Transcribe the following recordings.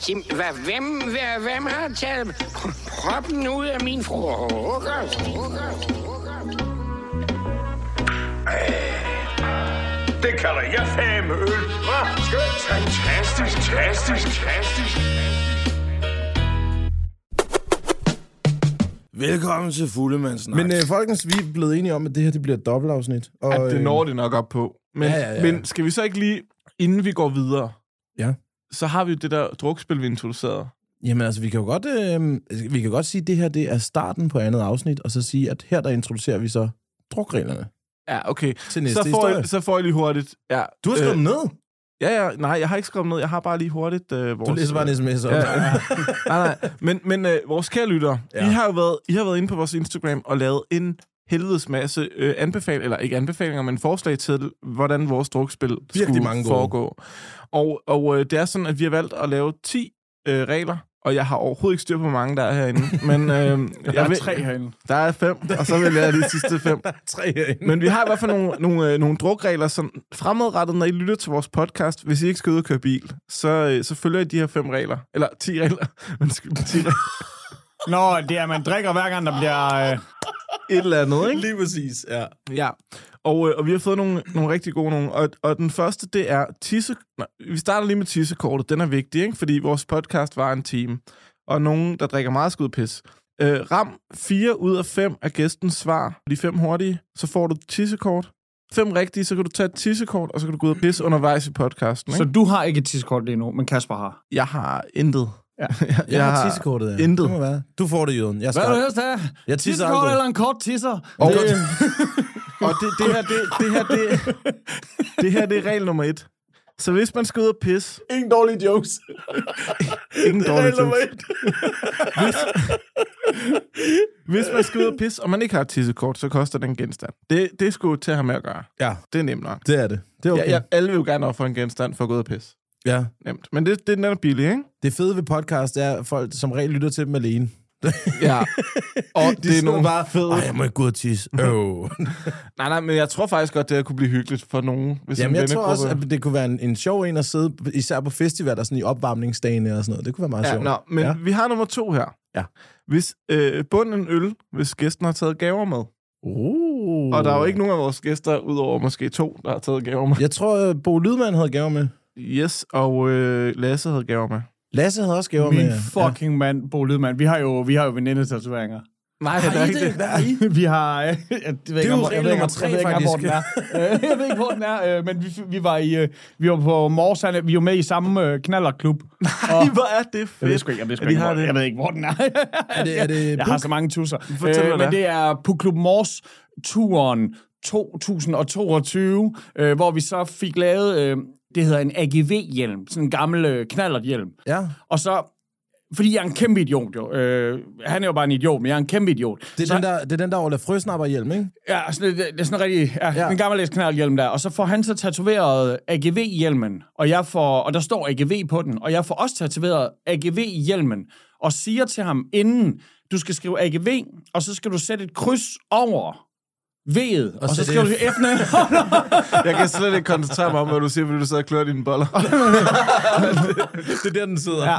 Sim, hvad, hvem, hvad, hvem har taget proppen ud af min frokost? Det kalder jeg fame øl. Skønt. Fantastisk, fantastisk, fantastisk. Velkommen til Fuldemandsnak. Men øh, folkens, vi er blevet enige om, at det her det bliver et dobbeltafsnit. Og, At det når det nok op på. Men, Ja, ja, ja. men skal vi så ikke lige, inden vi går videre, Ja så har vi jo det der drukspil, vi introducerede. Jamen altså, vi kan jo godt, øh, vi kan godt sige, at det her det er starten på andet afsnit, og så sige, at her der introducerer vi så drukreglerne Ja, okay. til næste Så får, historie. jeg, så får jeg lige hurtigt... Ja, Du har skrevet øh, ned. Ja, ja, nej, jeg har ikke skrevet ned. Jeg har bare lige hurtigt øh, vores... Du læser bare en sms op. Ja, ja. nej, nej. Men, men øh, vores kære lyttere, ja. Ja. I, har jo været, I har været inde på vores Instagram og lavet en helvedes masse øh, anbefalinger, eller ikke anbefalinger, men forslag til, hvordan vores drukspil skulle mange gode. foregå. Og, og øh, det er sådan, at vi har valgt at lave 10 øh, regler, og jeg har overhovedet ikke styr på, hvor mange der er herinde. Men øh, Der er vil, tre herinde. Der er fem, og så vil jeg de sidste fem. Tre herinde. Men vi har i hvert fald nogle, nogle, øh, nogle drukregler, som fremadrettet, når I lytter til vores podcast, hvis I ikke skal ud og køre bil, så, øh, så følger I de her fem regler. Eller ti regler. Undskyld, ti regler. Nå, det er, at man drikker hver gang, der bliver... Øh, Et eller andet, ikke? Lige præcis, ja. Ja. Og, øh, og vi har fået nogle, nogle rigtig gode nogle. Og, og den første, det er tisse... Nej, vi starter lige med tissekortet. Den er vigtig, ikke? Fordi vores podcast var en time. Og nogen, der drikker meget skud pis. Øh, ram 4 ud af 5 af gæstens svar. De fem hurtige, så får du tissekort. Fem rigtige, så kan du tage et tissekort, og så kan du gå ud og pisse undervejs i podcasten. så Ikke? du har ikke et tidskort lige nu, men Kasper har. Jeg har intet. Ja. jeg, Jeg har tissekortet, ja. intet. Det må være. Du får det, Jøden. Jeg Hvad skal... vil du helst have? Jeg tisser Tissekort aldrig. eller en kort tisser? Og, Det- og det, det, her, det, det, her, det, det her, det er regel nummer et. Så hvis man skal ud og pisse, Ingen dårlige jokes. ingen dårlig nummer jokes. Hvis man skal ud og pisse, og man ikke har et tissekort, så koster den genstand. Det, det er sgu til at have med at gøre. Ja, Det er nemt nok. det er det. Det er okay. Ja, ja, alle vil jo gerne ofre en genstand for at gå ud og pisse. Ja. Nemt. Men det, det den er billig, ikke? Det fede ved podcast er, at folk som regel lytter til dem alene. Ja. Og De det er nogle bare, fede... Ej, jeg må ikke gå ud og tisse. Oh. Nej, nej, men jeg tror faktisk godt, det her kunne blive hyggeligt for nogen. Hvis Jamen, en jeg tror også, at det kunne være en, en sjov en at sidde, især på festivaler, sådan i opvarmningsdagene og sådan noget. Det kunne være meget Ja, sjovt. nå, men Ja. vi har nummer to her. Ja. Hvis øh, bunden en øl, hvis gæsten har taget gaver med. Uh. Og der er jo ikke nogen af vores gæster, udover måske to, der har taget gaver med. Jeg tror, at Bo Lydman havde gaver med. Yes, og øh, Lasse havde gaver med. Lasse havde også gaver Min med. fucking mand, Bo Lydman. Vi har jo, vi har jo venindetatoveringer. Nej, Har I det? Hvad har I? Vi har... Øh, jeg, jeg ved ikke, jo om- jeg regel ikke, nummer tre, jeg ved ikke, om, hvor den er. Øh, jeg ved ikke, hvor den er. øh, Men vi, vi var i... øh, Vi var på Mors, vi var med i samme øh, knallerklub. Nej, hvor er det fedt. Jeg ved sgu ikke, jeg ved, sgu ikke, har hvor, det. jeg ved ikke, hvor den er. Er det, er det jeg har så mange tusser. Fortæl, hvad men det er. det er på Klub Mors turen 2022, øh, hvor vi så fik lavet, øh, det hedder en AGV-hjelm, sådan en gammel øh, knallerthjelm. Ja. Og så, fordi jeg er en kæmpe idiot jo. Øh, han er jo bare en idiot, men jeg er en kæmpe idiot. Det er, så, den der, det er den der Ola Frøsnapper hjelm, ikke? Ja, sådan, det, det er sådan en rigtig, ja, Ja. en gammeldags knaldhjelm der. Og så får han så tatoveret AGV-hjelmen, og, jeg får, og der står AGV på den, og jeg får også tatoveret AGV-hjelmen, og siger til ham inden, du skal skrive AGV, og så skal du sætte et kryds over V'et, og, og så sætte skriver du F. F'ene. Jeg kan slet ikke koncentrere mig om, hvad du siger, fordi du sidder og klør dine boller. Det er der, den sidder. Ja.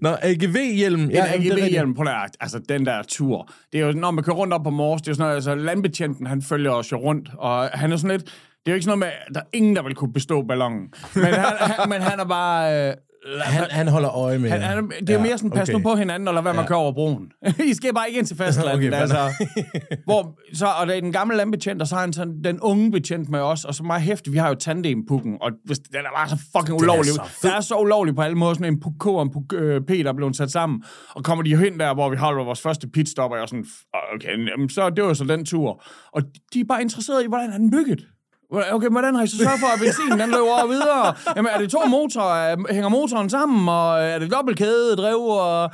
Nå, AGV-hjelm. En Ja, det rigtigt. AGV-hjelm, på der, altså den der tur. Det er jo, når man kører rundt op på Mors, det er jo sådan noget, altså landbetjenten, han følger os jo rundt, og han er sådan lidt, det er jo ikke sådan noget med, der er ingen, der vil kunne bestå ballonen. Men han, han, men han er bare, øh, Han, han holder øje med Han, han, det er ja, mere sådan, pas okay. nu på hinanden, eller hvad man Ja. kører over broen. I skal bare ikke ind til fastlandet. Okay, altså, hvor, så, og det er den gamle landbetjent, og så har han sådan, den unge betjent med os, og så meget hæftigt, vi har jo tandem-pukken, og den er bare så fucking ulovlig. så fed. det er så ulovlig på alle måder, sådan en puk K og en puk øh, P, der er blevet sat sammen, og kommer de jo hen der, hvor vi holder vores første pitstop, og jeg er sådan, okay, jamen, så det var så den tur. Og de er bare interesserede i, hvordan er den bygget? Okay, hvordan har I så sørget for, at benzinen den løber videre? Jamen, er det to motorer? Hænger motoren sammen? Og er det dobbeltkæde drev? Og...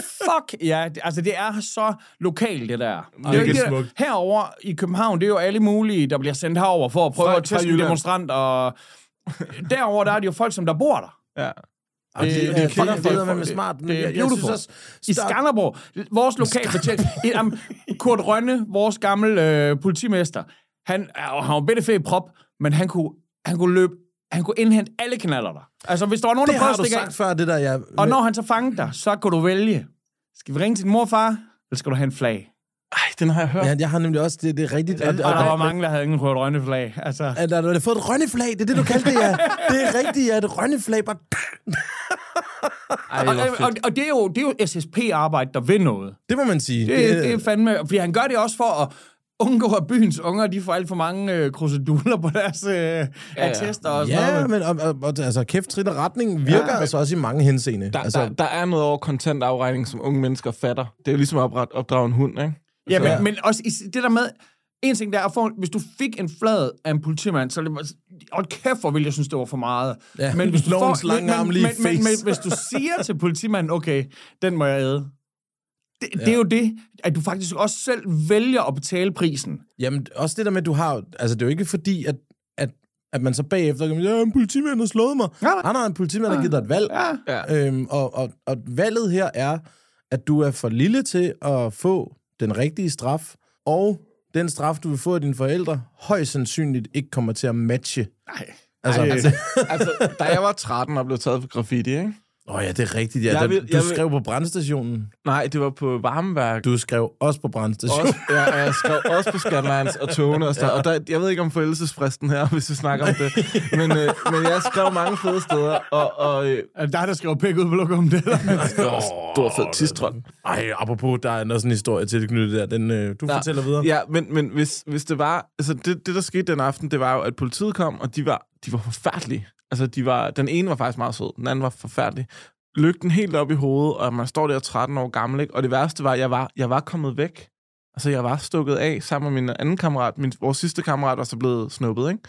Fuck, ja. det- Altså, det er så lokalt, det der. Det er det er der- smukt. Herover i København, det er jo alle mulige, der bliver sendt herover for at prøve Fra- at teste demonstrant. Og derover der er det jo folk, som der bor der. Ja. Det, det- det, det er det, folk. smart. Det er Jeg- jeg beautiful. synes også, I Skanderborg, vores lokalbetjent, Kurt Rønne, vores gamle øh, politimester, han, og han var bitte fed prop, men han kunne, han kunne løbe han kunne indhente alle kanaler der. Altså, hvis der var nogen, Det der har prøvede du at stikke sagt før, det der, jeg... og når han så fangede dig, så kunne du vælge, skal vi ringe til din morfar, eller skal du have en flag? Ej, den har jeg hørt. Ja, jeg har nemlig også, det, det er rigtigt. Og, Og der var mange, der havde ingen rødt rønne flag. Altså, at der, der, der fået et rønneflag, det er det, du kaldte det, ja. Det er rigtigt, ja, et rønneflag. Bare... Ej, og, og, og, det er jo, det er jo SSP-arbejde, der vil noget. Det må man sige. Det, det er fandme... Fordi han gør det også for at undgå, at byens unger de får alt for mange øh, kruseduller på deres øh, ja, attester og sådan Ja, noget. men og, og, og, altså, kæft, trit og retning virker ja, altså også i mange henseende. Der, altså, altså, der, der er noget over kontantafregning, som unge mennesker fatter. Det er jo ligesom at opret, opdrage en hund, ikke? Ja, Så- men, men også i, det der med... En ting der er, få, hvis du fik en flad af en politimand, så det, og kæft, hvor ville jeg synes, det var for meget. Ja, men hvis du, får, lange men, arm men, lige men, men, men, face. hvis du siger til politimanden, okay, den må jeg æde. Det, ja. det er jo det, at du faktisk også selv vælger at betale prisen. Jamen, også det der med, at du har... Altså, det er jo ikke fordi, at, at, at man så bagefter kan ja, en politimand har slået mig. Ja, nej. Han har en politimand, der har givet dig et valg. Ja. Ja. Øhm, og, og, og valget her er, at du er for lille til at få den rigtige straf, og den straf, du vil få af dine forældre, højst sandsynligt ikke kommer til at matche. Nej. Altså, Ej. altså altså, da jeg var 13 og blev taget for graffiti, ikke? Åh oh ja, det er rigtigt. Ja. Jeg Der, vil- du jeg vil- skrev på brandstationen. Nej, det var på varmeværk. Du skrev også på brandstationen. Også, ja, jeg skrev også på Scanlines og togene og sådan ja. Og der, jeg ved ikke om forældelsesfristen her, hvis vi snakker om det. Men, øh, men jeg skrev mange fede steder, og, og øh, Er det dig, der skriver pæk ud på lokum det? Var stor fed tistrøm. Ej, apropos, der er også en historie til det knyttet der. Den, øh, du Ja. fortæller videre. Ja, men, men hvis, hvis det var... Altså, det, det, der skete den aften, det var jo, at politiet kom, og de var, de var forfærdelige. Altså, de var, den ene var faktisk meget sød, den anden var forfærdelig. Lygten helt op i hovedet, og man står der 13 år gammel, ikke? Og det værste var, at jeg var, jeg var kommet væk. Altså, jeg var stukket af sammen med min anden kammerat. Min, vores sidste kammerat var så blevet snuppet, ikke?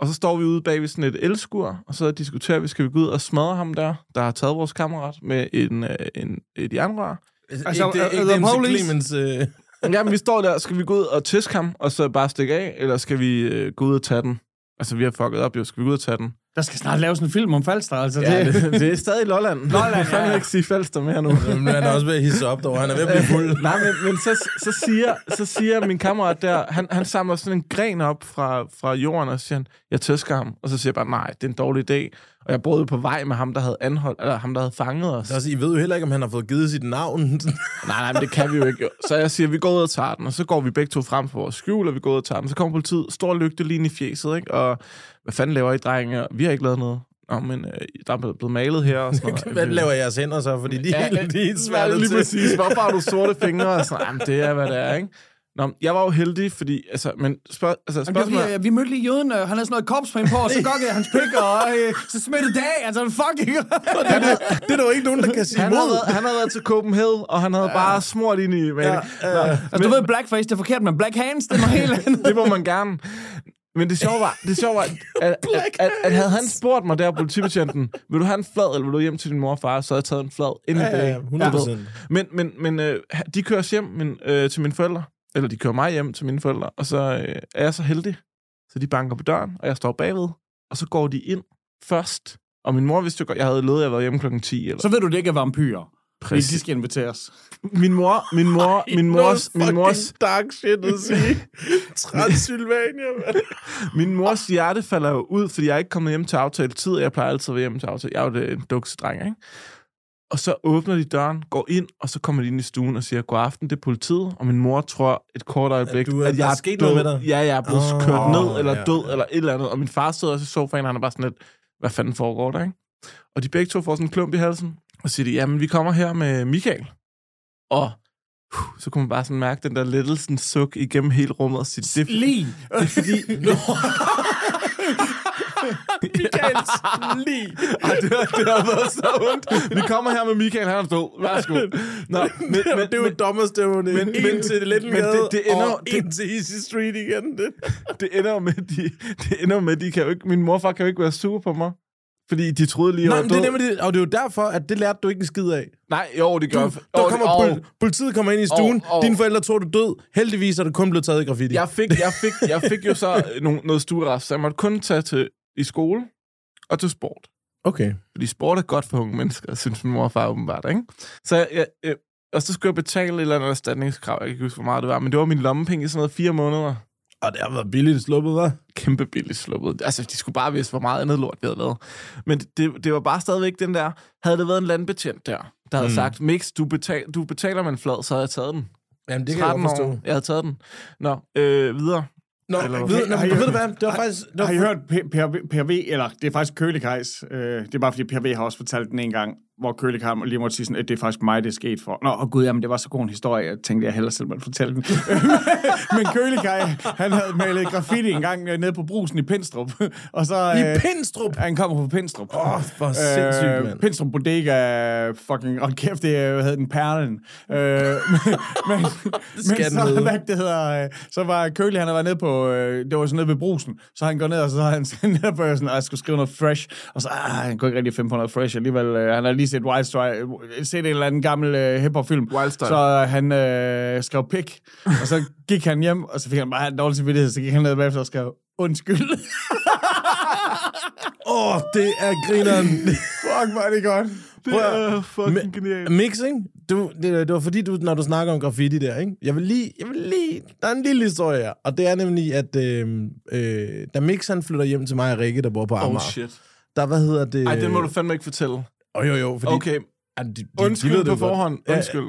Og så står vi ude bag ved sådan et elskur, og så diskuterer vi, skal vi gå ud og smadre ham der, der har taget vores kammerat med en, øh, en, et jernrør. Altså, ikke, det, uh, ikke MC police? Clemens... Øh, Jamen, vi står der, skal vi gå ud og tæske ham, og så bare stikke af, eller skal vi øh, gå ud og tage den? Altså, vi har fucket op, jo. Skal vi gå ud og tage den? Der skal snart laves en film om Falster, altså. Ja, det, det, det er stadig Lolland. Lolland, Jeg kan ja. ikke sige Falster mere nu. men han er også ved at hisse op derovre. Han er ved at blive fuld. Nej, men, men så, så, siger, så siger min kammerat der, han, han samler sådan en gren op fra, fra jorden, og siger han, jeg tæsker ham. Og så siger jeg bare, nej, det er en dårlig idé. Og jeg boede på vej med ham, der havde anholdt, eller ham, der havde fanget os. Også, I ved jo heller ikke, om han har fået givet sit navn. Nej, nej, men det kan vi jo ikke. Så jeg siger, vi går ud og tager den, og så går vi begge to frem for vores skjul, og vi går ud og tager den. Så kommer politiet, stor lygte lige i fjeset, ikke? Og hvad fanden laver I, drenge? Vi har ikke lavet noget. Nå, men øh, der er blevet malet her og sådan noget. Hvad laver jeres hænder så? Fordi de Ja, helt, de er svært lige til. præcis. Hvorfor har du sorte fingre? Og sådan, Jamen, det er, hvad det er, ikke? Nå, men jeg var jo heldig, fordi... Altså, men spørg, altså, Jamen, det spørgsmålet... var, vi, vi mødte lige jøden, øh, han havde sådan noget korpspain på, og så gokkede hans pik, og øh, så smittede det af. Altså, fuck ikke. Det er, det er der jo ikke nogen, der kan sige Han havde, imod. været, han havde været til Copenhagen, og han havde ja. bare smurt ind i maling. Ja, ja. Altså, du ved, blackface, det er forkert, men black hands, det er noget helt andet. det må man gerne. Men det sjove var, det sjove var at, at, at, at, havde han spurgt mig der, politibetjenten, vil du have en flad, eller vil du hjem til din mor og far, så havde jeg taget en flad inden Ja, ja, det. 100 procent. Men, men, men øh, de kører hjem min, øh, til mine forældre. Eller de kører mig hjem til mine forældre. Og så øh, er jeg så heldig. Så de banker på døren, og jeg står bagved. Og så går de ind først. Og min mor vidste jo godt, jeg havde lovet, at jeg var hjemme klokken 10. Eller. Så ved du, det ikke er vampyrer. Præcis. de skal inviteres. Min mor, min mor, min mors, min mors, dark shit at sige. Transylvania, mand. min mors hjerte falder jo ud, fordi jeg er ikke kommet hjem til aftale tid, og jeg plejer altid at være hjemme til aftale. Jeg er jo det- en duksedreng, ikke? Og så åbner de døren, går ind, og så kommer de ind i stuen og siger, god aften, det er politiet. Og min mor tror et kort øjeblik, At du er- at jeg er sket død. noget med dig? Ja, jeg er blevet oh, kørt ned, eller ja. død, eller et eller andet. Og min far sidder også i sofaen, og han er bare sådan lidt, hvad fanden foregår der, ikke? Og de begge to får sådan en klump i halsen, og siger de, jamen, vi kommer her med Michael. Og uh, så kunne man bare sådan mærke den der lettelsen suk igennem hele rummet og sige, det, Lige. det er fordi... Michaels lige. Ej, det, har, det har været så ondt. Vi kommer her med Michael, han er død. Værsgo. Nå, men, men, det er jo dommerstævne. men- en til Little men det- det ender- og en til Easy Street igen. Det. det ender med, de, det ender med, de kan jo ikke, min morfar kan jo ikke være sur på mig. Fordi de troede lige, Nej, men det er nemlig det, og det er jo derfor, at det lærte du ikke en skid af. Nej, jo, det gør Du, der kommer det- pol- politiet kommer ind i stuen, og- dine forældre tror, du er død. Heldigvis er du kun blevet taget i graffiti. jeg fik, jeg fik, jeg fik jo så nogle, noget stuerest, så jeg måtte kun tage til i skole og til sport. Okay. Fordi sport er godt for unge mennesker, synes min mor og far åbenbart, ikke? Så jeg, jeg, jeg, og så skulle jeg betale et eller andet erstatningskrav. Jeg kan ikke huske, hvor meget det var, men det var min lommepenge i sådan noget fire måneder. Og det har været billigt sluppet, hva'? kæmpe billigt sluppet. Altså, de skulle bare vidste, hvor meget andet lort vi havde lavet. Men det, det var bare stadigvæk den der, havde det været en landbetjent der, der havde mm. sagt, Mix, du, betal, du betaler med en flad, så havde jeg taget den. Jamen, det kan jeg 13 godt forstå. år, jeg havde taget den. Nå, øh, videre. Nå, Eller- ved, nå, Har I- ved du hvad? Det var faktisk... Det var Har I hørt P- Per Per V, eller det er faktisk Kølikajs, øh, det er bare fordi Per V har også fortalt den en gang, hvor Kølikaj lige måtte sige sådan, at det er faktisk mig, det er sket for. Nå, oh gud, jamen det var så god en historie, jeg tænkte, jeg hellere selv måtte fortælle den. Men Kølikaj, han havde malet graffiti en gang øh, nede på brusen i Pindstrup, og så... I øh, Pindstrup! Han kommer fra Pindstrup. Åh, oh, hvor sindssygt, mand. Pindstrup Bodega, fucking, og kæft, det er- hedder den, Perlen. Øh, men, men, så, hvad det hedder, øh, så var Køli, han havde været nede på, øh, det var sådan nede ved brusen, så han går ned, og så har han sådan netop øh, sådan, at jeg skulle skrive noget fresh, og så, ah, han kunne ikke rigtig finde på noget fresh alligevel. Øh, han har lige set Wild Strike, set en eller anden gammel øh, hiphop-film, Wild Style. så øh, han øh, skrev pik, og så gik han hjem, og så fik han bare en dårlig samvittighed, så gik han ned bagefter og skrev, undskyld. Åh, oh, det er grineren. Fuck, hvor er det godt. Det Prøv er fucking genialt. Mixing, du, det, det var fordi, du, når du snakker om graffiti der, ikke? Jeg vil lige, jeg vil lige, der er en lille historie her, og det er nemlig, at øh, øh, da Mix han flytter hjem til mig og Rikke, der bor på Amager, Oh shit. der, hvad hedder det? Ej, den må du fandme ikke fortælle. Oh, jo, jo, fordi... Okay, Ja, de, de, undskyld de ved det på godt. forhånd. Ja, Undskyld.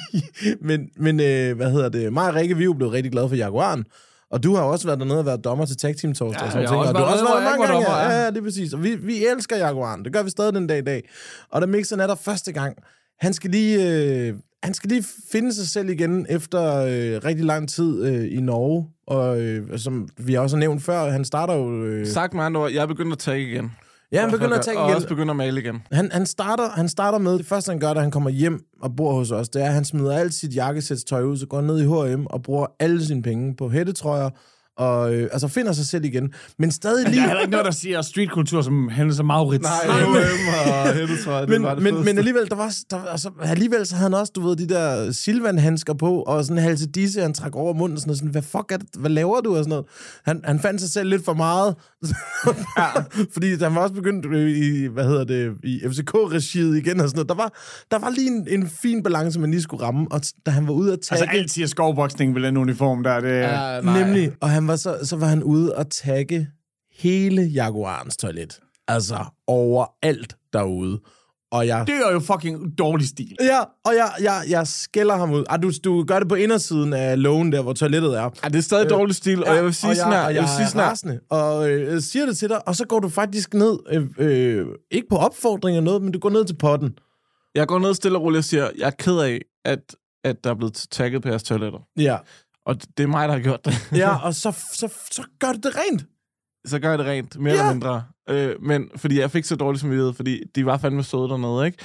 men, men øh, hvad hedder det? Mig og Rikke, vi er jo blevet rigtig glade for Jaguaren. Og du har også været dernede og været dommer til Tag Team Torsdag. Ja, og sådan jeg har også og du har også været mange gange. dommer, Ja, ja. ja, det er præcis. Og vi, vi elsker Jaguaren. Det gør vi stadig den dag i dag. Og da Mixon er der første gang, han skal lige, øh, han skal lige finde sig selv igen efter øh, rigtig lang tid øh, i Norge. Og øh, som vi også har nævnt før, han starter jo... Øh, Sagt med andre ord, jeg er begyndt at tage igen. Ja, han begynder at tage Og igen. også begynder at male igen. Han, han, starter, han starter med, det første han gør, da han kommer hjem og bor hos os, det er, at han smider alt sit jakkesætstøj ud, så går ned i H&M og bruger alle sine penge på hættetrøjer, og øh, altså finder sig selv igen. Men stadig Der lige... er heller ikke noget, der siger streetkultur som Hennes og Maurits. Nej, H&M og men, det men, men alligevel, der var, der, altså, alligevel så havde han også, du ved, de der Silvan-handsker på, og sådan en halse disse, han trak over munden, og sådan, sådan hvad fuck er det, hvad laver du, og sådan noget. Han, han fandt sig selv lidt for meget, ja. fordi han var også begyndt øh, i, hvad hedder det, i FCK-regiet igen, og sådan noget. Der var, der var lige en, en fin balance, man lige skulle ramme, og da han var ude at tage... Altså, altid er skovboksning ved den uniform der. Det, ja. Ja, nej. Nemlig, og han var så, så var han ude og tagge hele Jaguarens toilet. Altså overalt derude. Og jeg... Det er jo fucking dårlig stil. Ja, og jeg, jeg, jeg skælder ham ud. Ah, du, du gør det på indersiden af lågen der, hvor toilettet er. Ja, det er stadig dårlig stil, og jeg vil sige og sådan her, og jeg vil sige er her, rasende, og øh, jeg siger det til dig, og så går du faktisk ned, øh, øh, ikke på opfordring eller noget, men du går ned til potten. jeg går ned stille og roligt og siger, jeg er ked af, at, at der er blevet tagget på jeres toiletter. Ja, Og det er mig, der har gjort det. ja og så, så, så gør du det rent. så gør jeg det rent, mere Ja. eller mindre. Øh, men fordi jeg fik så dårligt samvittighed, fordi de var fandme søde dernede, ikke?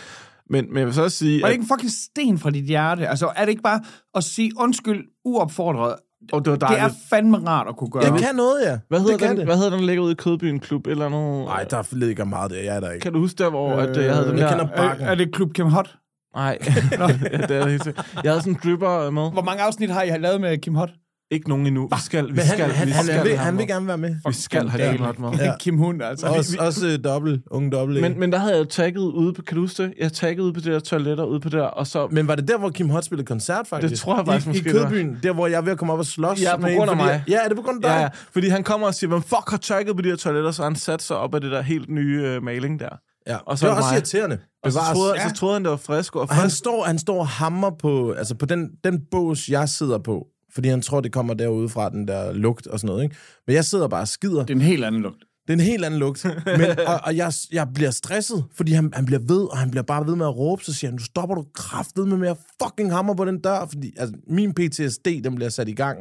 Men, men jeg vil så også sige, Var det at, ikke en fucking sten fra dit hjerte? Altså, er det ikke bare at sige undskyld uopfordret? og det var Det er dejligt. fandme rart at kunne gøre. Jeg kan noget, ja. Hvad hedder, det kan den, det. hvad hedder den, der ligger ude i Kødbyen Klub? Eller noget? Nej, der ligger meget der. Jeg er der ikke. Kan du huske der, hvor øh, at, øh, jeg havde den jeg der... kender er, bakken. er det Klub Kim Hot? Nej, ja, det er det helt sikkert. Jeg havde sådan en dripper med. Hvor mange afsnit har I lavet med Kim Hot? Ikke nogen endnu. Vi skal, vi Men han, skal, han, vi han, skal han, vil, han vil gerne være med. Vi skal have Kim Hot med. Ja. Kim Hund, altså. Også, Vi- også øh, dobbelt, unge dobbelt. Men, men der havde jeg jo tagget ude på, kan du huske det? Jeg taggede ude på det der toiletter, ude på det der, og så... Men var det der, hvor Kim Hot spillede koncert, faktisk? Det tror jeg faktisk I, måske, I. Kødbyen, der hvor jeg er ved at komme op og slås Ja, på grund af fordi- mig. Ja, er det på grund af dig? Ja, fordi han kommer og siger, hvem fuck har tagget på de her toiletter, så han sat sig op af det der helt nye øh, maling der. Ja. Og så det er var også mig. irriterende. Og så troede, Ja. så troede han, det var frisk. Og Og han står, han står og hammer på, altså på den, den bås, jeg sidder på. Fordi han tror, det kommer derude fra den der lugt og sådan noget. Ikke? Men jeg sidder bare og skider. Det er en helt anden lugt. Det er en helt anden lugt. Men, og, og jeg, jeg bliver stresset, fordi han, han bliver ved, og han bliver bare ved med at råbe. Så siger han, nu stopper du kraftet med med at fucking hammer på den dør. Fordi altså, min PTSD, den bliver sat i gang.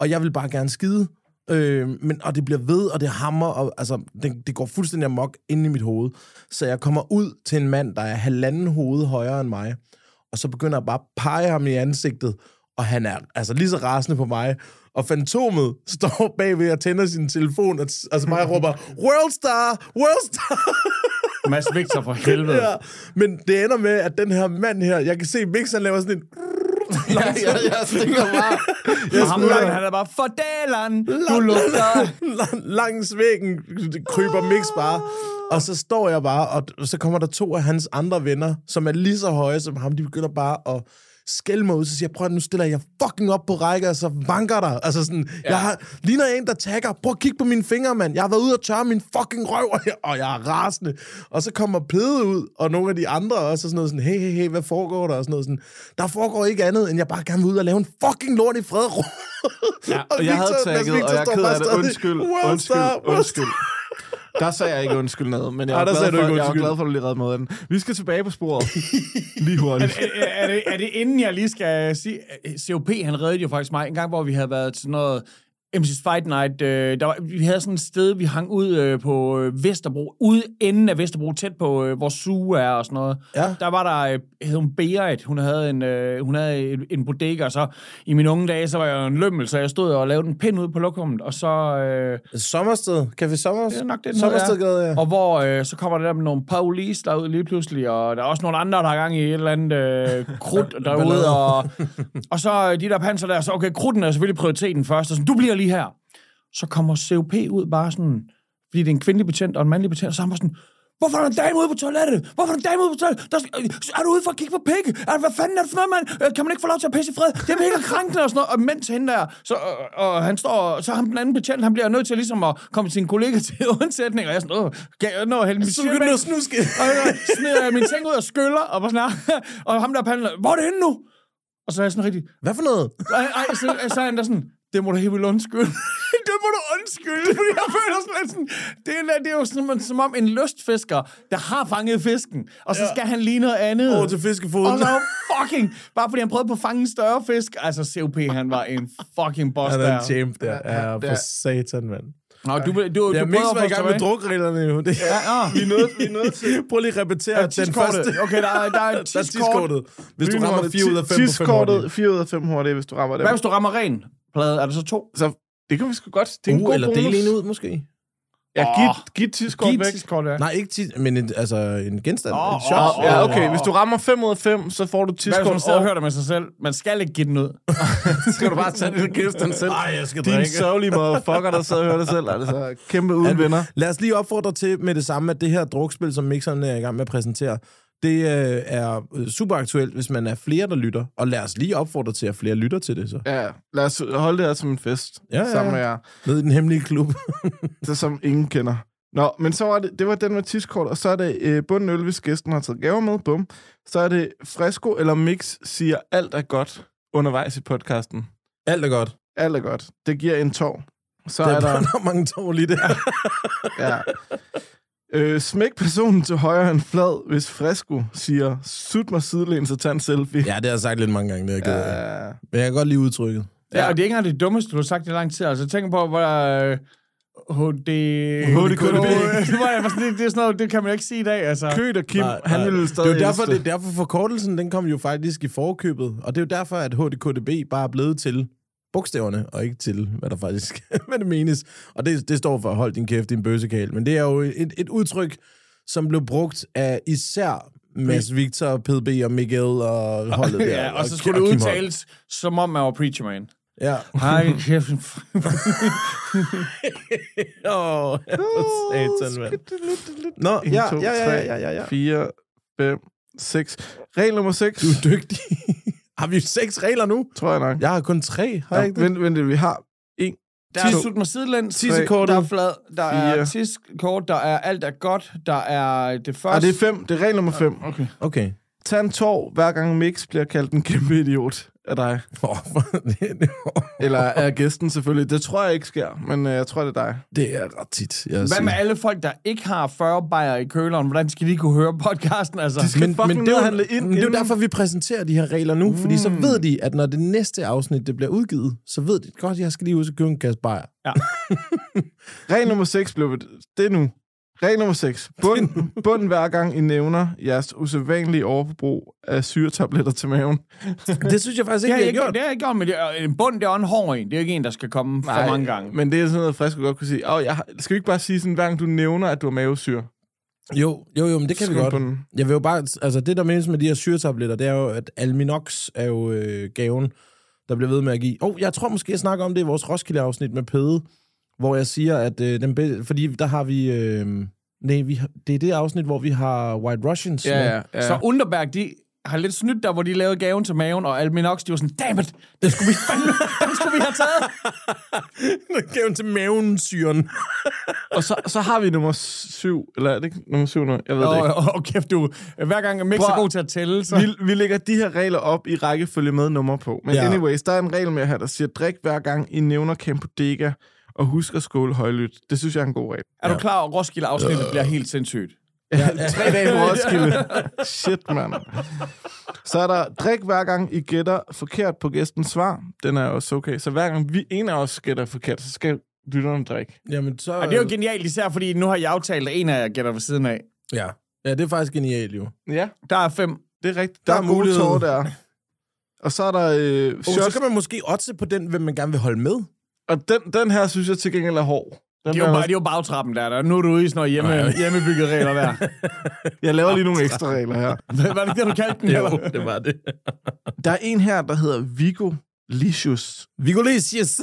Og jeg vil bare gerne skide. Øh, men, og det bliver ved, og det hammer, og altså, det, det går fuldstændig amok inde i mit hoved. Så jeg kommer ud til en mand, der er halvanden hoved højere end mig, og så begynder jeg bare at pege ham i ansigtet, og han er altså lige så rasende på mig. Og Fantomet står bagved og tænder sin telefon, og altså mig råber, Worldstar! Worldstar! Mads Victor for helvede. ja. Men det ender med, at den her mand her, jeg kan se, Mix, han laver sådan en... ja, ja, jeg stikker bare. Og ham han er bare, fordelen, du lugter. lang, langs væggen kryber Mix bare. Og så står jeg bare, og så kommer der to af hans andre venner, som er lige så høje som ham. De begynder bare at skælde mig ud, så siger jeg, prøv at nu stiller jeg fucking op på række, og så vanker der. Altså sådan, ja. jeg har, ligner en, der tagger, prøv at kigge på mine fingre, mand. Jeg har været ude og tørre min fucking røv, og jeg, og jeg er rasende. Og så kommer Pede ud, og nogle af de andre også, og sådan noget sådan, hey, hey, hey, hvad foregår der? Og sådan noget sådan, der foregår ikke andet, end jeg bare gerne vil ud og lave en fucking lort i fred og. Ja, og jeg havde tagget, og jeg er ked af det. Undskyld, "Well undskyld, well undskyld. Der sagde jeg ikke undskyld noget, men jeg Ej, er, der glad for, jeg er undskyld. glad for, at du lige redde med den. Vi skal tilbage på sporet. Lige hurtigt. er, er, det, er det inden jeg lige skal sige... COP, han reddede jo faktisk mig en gang, hvor vi havde været til noget MC's Fight Night. Øh, der var, vi havde sådan et sted, vi hang ud øh, på øh, Vesterbro, ude enden af Vesterbro, tæt på øh, hvor Sue er og sådan noget. Ja. Der var der, øh, hed hun Berit, hun havde en, øh, hun havde en, en bodega, og så i mine unge dage, så var jeg en lømmel, så jeg stod og lavede en pind ud på lokummet, og så... Øh, Sommersted. Café Sommers. det er nok det, Sommerstedgade, ja. Og hvor øh, så kommer der med nogle police derud lige pludselig, og der er også nogle andre, der har gang i et eller andet øh, krudt derude. Og, og så øh, de der panser der, så okay, krudten er selvfølgelig prioriteten først, og sådan, du bliver lige her. Så kommer COP ud bare sådan, fordi det er en kvindelig betjent og en mandlig betjent, og så er han sådan, Hvorfor er der en dame ude på toilettet? Hvorfor er der en dame ude på toilettet? Der øh, er du ude for at kigge på pikke? Er, hvad fanden er det for noget, mand? Øh, Kan man ikke få lov til at pisse i fred? Det er mega krænkende og sådan noget. Og mens hende der, så, øh, og han står, så ham den anden betjent, han bliver nødt til ligesom at komme sin kollega til undsætning. Og jeg er sådan, åh, kan jeg nå at hælde mit Så begynder du at snuske. og jeg smider min ting ud og skyller, og, bare sådan og ham der pandler, hvor er det henne nu? Og så er jeg sådan rigtig, Hvad for noget? ej, ej, så, så er han der sådan, det må du helt vildt undskylde. det må du undskylde, fordi jeg føler sådan sådan, det er, det er jo sådan, som om en lystfisker, der har fanget fisken, og så Ja. skal han lige noget andet. Over til fiskefoden. Og så fucking, bare fordi han prøvede på at fange en større fisk. Altså, COP, han var en fucking boss Han er der. en champ der. Ja, det for er- satan, mand. Nå, du, du, du, Ja, du Mix prøver var i gang med drukreglerne jo. Det, Ja, ja. vi er nødt, vi nødt til. Prøv lige at repetere den tidskortet. første. Okay, der er, der er et Der tidskort. tidskortet. Hvis du rammer 4 ud af 5 på 5 Tidskortet 4 ud af 5 hurtigt, hvis du rammer det. Hvad hvis du rammer ren plade? Er det så to? Så det kan vi sgu godt. Det er en Uh, god eller bonus. del en ud, måske. Ja, giv, giv tidskort Giv væk. tidskort, ja. Nej, ikke tit, men en, altså en genstand. Åh, en shot. åh, Ja, åh, okay. Hvis du rammer 5 ud af 5, så får du Hvad hvis man tidskort. og hører det med sig selv? Man skal ikke give den ud. skal du bare tage det genstand selv. Ej, jeg skal Din drikke. sørgelige motherfucker, der sidder og hører det selv. Altså, kæmpe uden venner. Lad os lige opfordre til med det samme, at det her drukspil, som mixeren er i gang med at præsentere, det øh, er øh, super aktuelt, hvis man er flere, der lytter. Og lad os lige opfordre til, at flere lytter til det så. Ja, lad os holde det her som en fest. Ja, ja. Sammen med jer. Nede i den hemmelige klub. Det, som ingen kender. Nå, men så var det, det var den med tidskort, og så er det øh, bunden øl, hvis gæsten har taget gaver med, bum. Så er det Fresco eller Mix siger, alt er godt undervejs i podcasten. Alt er godt. Alt er godt. Det giver en tår. Så Der er er, der... der er mange tår lige der. Ja. Øh, smæk personen til højre en flad, hvis Fresco siger, sut mig sidelæns og tag en selfie. Ja, det har jeg sagt lidt mange gange, det er jeg. Ja. Men jeg kan godt lide udtrykket. Ja, og det er ikke engang det dummeste, du har sagt i lang tid. Altså, tænk på, hvor der... Øh, HD... HDKDB. Sådan, det, det, er sådan noget, det kan man ikke sige i dag, altså. Kød og Kim, Nej, han nej. ville stadig det er, derfor, det er derfor forkortelsen, den kom jo faktisk i forkøbet. Og det er jo derfor, at HDKDB bare er blevet til bogstaverne, og ikke til, hvad der faktisk hvad det menes. Og det, det står for, hold din kæft, din bøsekal. Men det er jo et, et udtryk, som blev brugt af især Mads Victor, PDB og Miguel og holdet der. Ja, og så skulle det udtales, som om man var preacher man. Ja. Hej, kæft. Åh, oh, satan, mand. Nå, ja, ja, ja, ja, ja, ja. 4, 5, 6. Regel nummer 6, Du er dygtig. Har vi seks regler nu? tror jeg nok. Jeg har kun tre, har jeg Ja, ikke det? vent, vent, vi har en. Der er sut mig sidelæns. Tissekortet. Der er flad. Der er Fire. tidskort. Der er alt er godt. Der er det Ah, første. det er 5. Det er regel nummer 5. Okay. Okay. Tag en tår, hver gang Mix bliver kaldt en kæmpe idiot af dig. Det, det, Eller af gæsten selvfølgelig. Det tror jeg ikke sker, men øh, jeg tror, det er dig. det er ret tit. Jeg Hvad siger. med alle folk, der ikke har 40 bajer i køleren? Hvordan skal de kunne høre podcasten? Altså? De skal men, men det, er ind men det er jo derfor, vi præsenterer de her regler nu, mm. fordi så ved de, at når det næste afsnit det bliver udgivet, så ved de godt, jeg skal lige ud og købe en kasse bajer. Regel nummer 6 blev det er nu. Regel nummer 6. Bund, bund hver gang I nævner jeres usædvanlige overforbrug af syretabletter til maven. Det synes jeg faktisk ikke, har vi jeg har ikke, gjort. det har jeg ikke gjort, men det er, en bund, det er en hård en. Det er ikke en, der skal komme for mange gange. Men det er sådan noget, frisk godt kunne sige. Åh, jeg har, skal vi ikke bare sige sådan, hver gang du nævner, at du har mavesyre? Jo, jo, jo, men det kan vi Skriv godt. den. Jeg vil jo bare, altså det der menes med de her syretabletter, det er jo, at Alminox er jo øh, gaven, der bliver ved med at give. Og oh, jeg tror måske, jeg snakker om det i vores Roskilde-afsnit med Pede, hvor jeg siger, at øh, den be- fordi der har vi, øh, nej, vi har, det er det afsnit, hvor vi har White Russians med. Så Underberg, de har lidt snydt der, hvor de lavede gaven til maven, og Alminox, de var sådan, dammit, det skulle vi fandme, den skulle vi have taget. Gaven til maven, syren. Og så, så har vi nummer syv, eller er det ikke nummer syv nu? Jeg ved det Og, ikke. og, og kæft, du, hver gang Mix er Prøv- god til at tælle, så... Vi, vi lægger de her regler op i rækkefølge med nummer på. Men Ja. ja. anyways, der er en regel med her, der siger, drik hver gang I nævner Campodega, og husk at skåle højlydt. Det synes jeg er en god regel. Er du klar over, at Roskilde-afsnittet bliver helt sindssygt? Tre dage på Roskilde. Shit, mand. Så er der, drik hver gang I gætter forkert på gæstens svar. Den er også okay. Så hver gang vi en af os gætter forkert, så skal lytterne drikke. Jamen, så... Og det er jo genialt, især fordi nu har jeg aftalt, at en af jer gætter ved siden af. Ja. ja, det er faktisk genialt, jo. Ja, Der er fem. det er rigtigt. Der Der, er er gode mulighed. der. Og så er der øh, Og så kan man måske oddse på den, hvem man gerne vil holde med. Og den, den her synes jeg til gengæld er hård. Den Det er jo, bare, det er jo bagtrappen der, der. Nu er du ude i sådan noget hjemme, hjemmebygget regler der. jeg laver lige nogle ekstra regler her. Hvad er det, det, du kaldte den? eller? det var det. Der er en her, der hedder Vigo Licious Vigolesius.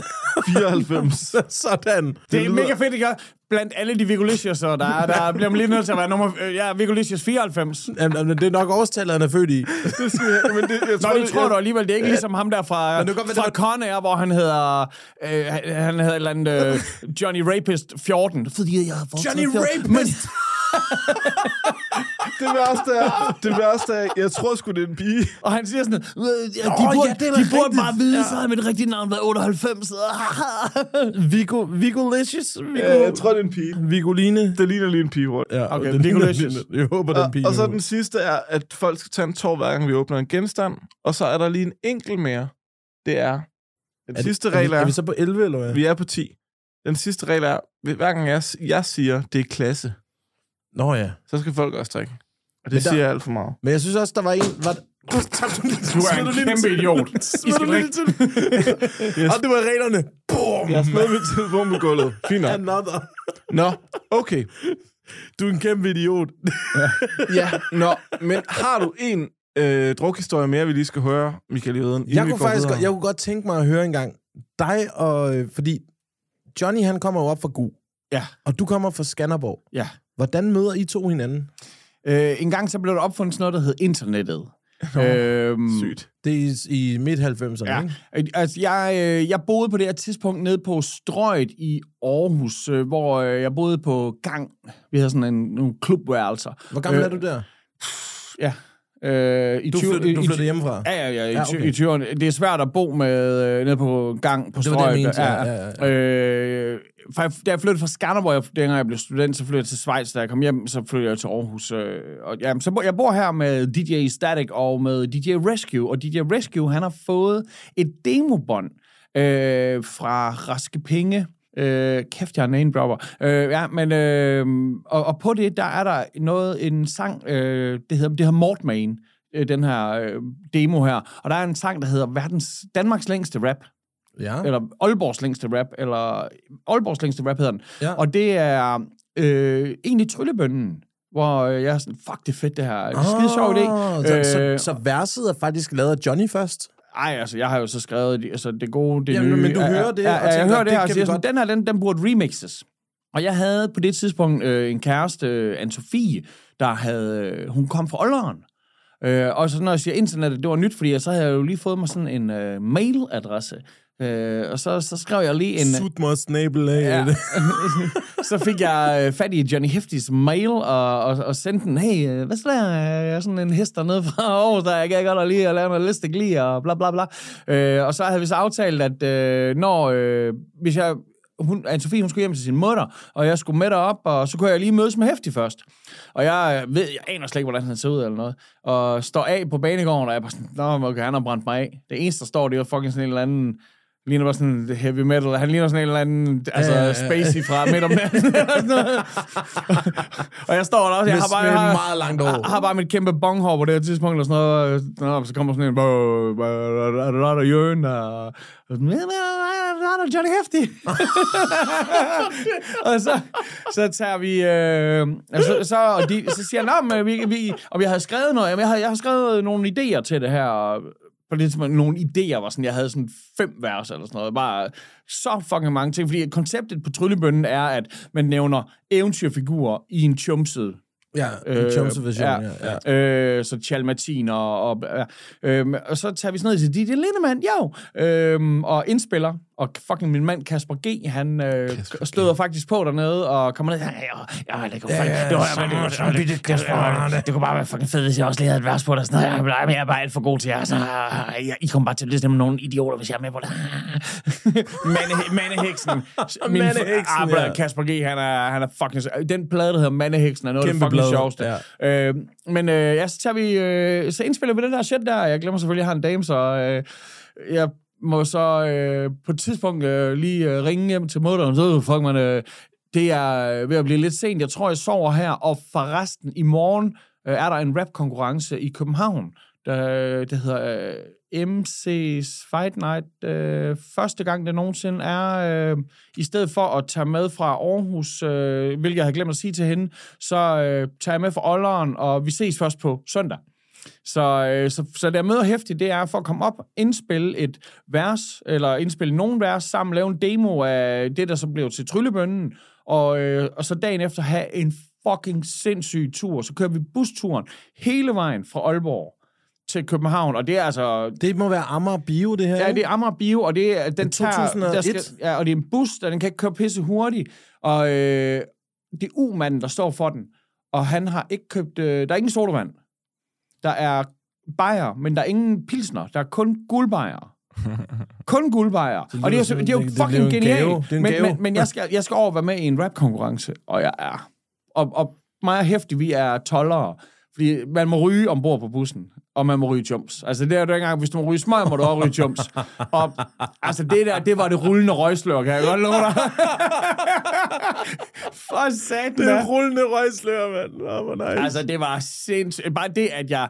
94. Det Sådan. er lyder- mega fedt, ikke? Blandt alle de Vigolicious, der, er- der bliver man lige nødt til at være nummer... øh, Ja, Vigolicious 94. Jamen, det er nok årstallet, han er født i. det skal jeg, men det, jeg Nå, det tror du alligevel. Det er ikke ligesom ham der fra, Men det godt fra det var- Con Air, hvor han hedder... Øh, han- hedder et eller andet... Øh, Johnny Rapist 14. Fordi jeg har Johnny 14. Men, Rapist! Det værste er, det værste er, jeg tror sgu, det er en pige. og han siger sådan... De Åh, burde, ja, det de burde bare vide, Ja. så havde mit rigtige navn været 98. Vigo, Vigolesius. Vigo, Ja, jeg tror, det er en pige. Vigoline. Det ligner lige en pige, Rort. Ja, Okay, det ligner- Vigolesius. Jeg håber, det er en pige. Og, og så den sidste er, at folk skal tage en tår, hver gang vi åbner en genstand. Og så er der lige en enkelt mere. Det er... Den Er det- sidste er, regel er... er vi så på 11, eller hvad? Vi er på 10. Den sidste regel er, hver gang jeg, jeg siger, det er klasse, Nå ja. så skal folk også drikke. Og det Men der- siger jeg alt for meget. Men jeg synes også, der var en... Var... Du er en kæmpe idiot. I skal drikke. Og det var reglerne. Boom! Jeg smed mit telefon på gulvet. Fint nok. Another. Nå, okay. Du er en kæmpe idiot. Ja, nå, men har du en øh, drukhistorie mere, vi lige skal høre, Michael Jøden? Jeg kunne faktisk videre? godt, jeg kunne godt tænke mig at høre en gang dig og... øh, Fordi Johnny, han kommer jo op fra Gu, Ja, og du kommer fra Skanderborg. ja. Hvordan møder I to hinanden? Øh, en gang så blev der opfundet sådan noget, der hed internettet. øhm, Sygt. Det er i, i midt-90'erne, Ja, ikke? Øh, altså jeg, øh, jeg boede på det her tidspunkt nede på Strøget i Aarhus, øh, hvor jeg boede på gang. Vi havde sådan en, nogle klubværelser. Hvor gammel Øh, er du der? Ja. Øh, i Du, 20 flyttede, du i- flyttede hjemmefra? Ja, ja, ja, i, Ja, ja okay. i 20'erne. Det er svært at bo med øh, nede på gang på Det var det, Strøget. mente, ja, ja, Øh, for jeg- da jeg flyttede fra Skanderborg, jeg, dengang jeg blev student, så flyttede jeg til Schweiz. Da jeg kom hjem, så flyttede jeg til Aarhus. Øh, og, ja, så bo, jeg bor her med DJ Static og med DJ Rescue. Og DJ Rescue, han har fået et demobånd øh, fra Raske Penge. Øh, kæft, jeg er name dropper. Øh, ja, men, øh, og, og på det, der er der noget, en sang, øh, det hedder, det hedder Mortmain, øh, den her øh, demo her. Og der er en sang, der hedder verdens, Danmarks længste rap Ja. eller Aalborgs længste rap, eller Aalborgs længste rap hedder den. Ja. Og det er øh, egentlig Tryllebønnen, hvor øh, jeg er sådan, fuck, det er fedt det her. Det er skide sjov idé. Ah, Så, Øh, så, så verset er faktisk lavet af Johnny først? Ej, altså, jeg har jo så skrevet altså, det gode, det Jamen, nye. men du hører det, Ja, og jeg tænker, hører det det her, og siger sådan, den her, den, den burde remixes. Og jeg havde på det tidspunkt øh, en kæreste, øh, Anne-Sophie, der havde, øh, hun kom fra Olderen. Øh, og så når jeg siger internettet, det var nyt, fordi så havde jeg jo lige fået mig sådan en øh, mailadresse. Øh, og så, så skrev jeg lige en... Sut mig snabel af. Ja. Så fik jeg øh, fat i Johnny Heftis mail og, og, og sendte den, hey, øh, hvad så der? Jeg er sådan en hest dernede fra Aarhus, der jeg kan godt lige at lave noget listik lige, og bla bla bla. Øh, og så havde vi så aftalt, at øh, når, øh, hvis jeg, hun, Anne-Sophie, hun skulle hjem til sin mutter, og jeg skulle med derop, og så kunne jeg lige mødes med Hefti først. Og jeg øh, ved, jeg aner slet ikke, hvordan han ser ud eller noget. Og står af på banegården, og jeg er bare sådan, nå, okay, han har brændt mig af. Det eneste, der står, det er jo fucking sådan en eller anden ligner bare sådan heavy metal. Han ligner sådan en eller anden, altså Ja, ja, ja, ja. spacey fra midt om natten. og jeg står der også, jeg har bare, jeg har, meget langt over. jeg har bare mit kæmpe bonghår på det her tidspunkt, og sådan noget. Nå, så kommer sådan en, "Hvor- hvor- er der Jørgen, og og sådan, "Ja, men der er der Johnny Hefti. og så, så tager vi, øh, altså, så, og de, så siger han, "Nå, men vi, vi, og vi havde skrevet noget, jeg har, jeg har skrevet nogle idéer til det her, på det tidspunkt, nogle idéer var sådan, jeg havde sådan fem vers eller sådan noget, bare så fucking mange ting, fordi konceptet på Tryllebønnen er, at man nævner eventyrfigurer i en chumset Ja, en Chomse-version, ja. ja, ja. Øh, så Chalmatin og... Og, ja. øhm, og så tager vi sådan noget til Didier Lindemann, jo! Øhm, og indspiller. Og fucking min mand Kasper G, han øh, støder faktisk på dernede og kommer ned. Ja, ja, det kunne fucking... det var, så- det, det, det, Kasper, kunne bare være fucking fedt, hvis jeg også lige havde et vers på det. Sådan, noget. jeg, jeg er bare alt for god til jer. Så, jeg, I kommer bare til at lytte til nogle idioter, hvis jeg er med på det. Mande, Mandeheksen. Min, Mandeheksen, ah, ja. Kasper G, han er, han er fucking... Den plade, der hedder Mandeheksen, er noget af det fucking sjoveste. ja. Øh, men øh, ja, så, tager vi, øh, så indspiller vi den der shit der. Jeg glemmer selvfølgelig, at jeg har en dame, så øh, jeg må så øh, på et tidspunkt øh, lige øh, ringe hjem til moderen. Så fuck man, øh, det er øh, ved at blive lidt sent. Jeg tror, jeg sover her. Og forresten, i morgen øh, er der en rap-konkurrence i København, der, øh, der hedder øh, MC's Fight Night. Øh, første gang, det nogensinde er, øh, i stedet for at tage med fra Aarhus, øh, hvilket jeg havde glemt at sige til hende, så øh, tager jeg med fra Ålderen, og vi ses først på søndag. Så, øh, så, så det jeg møder hæftigt, det er for at komme op, indspille et vers, eller indspille nogle vers sammen, lave en demo af det, der så blev til Tryllebønnen, og, øh, og så dagen efter have en fucking sindssyg tur. Så kører vi busturen hele vejen fra Aalborg til København, og det er altså... Det må være Amager Bio, det her. Ja, det er Amager Bio, og det er, den Det er tager, 2001. der skal, ja, og det er en bus, der den kan ikke køre pisse hurtigt, og øh, det er U-manden, der står for den, og han har ikke købt, øh, der er ingen sodavand. Der er bajer, men der er ingen pilsner, der er kun guldbajer. kun guldbajer. Og det er, jo, det er jo det- fucking en genialt. men, men, men jeg, skal, jeg skal over være med i en rap-konkurrence, og jeg er... Og, og mig og Hæftig, vi er tollere. Fordi man må ryge ombord på bussen, og man må ryge jumps. Altså, det er jo ikke engang, hvis du må ryge smøg, må du også ryge jumps. Og altså, det der, det var det rullende røgslør, kan jeg godt love dig. For satan, Det rullende røgslør, mand. Oh, hvor nice. Altså, det var sindssygt. Bare det, at jeg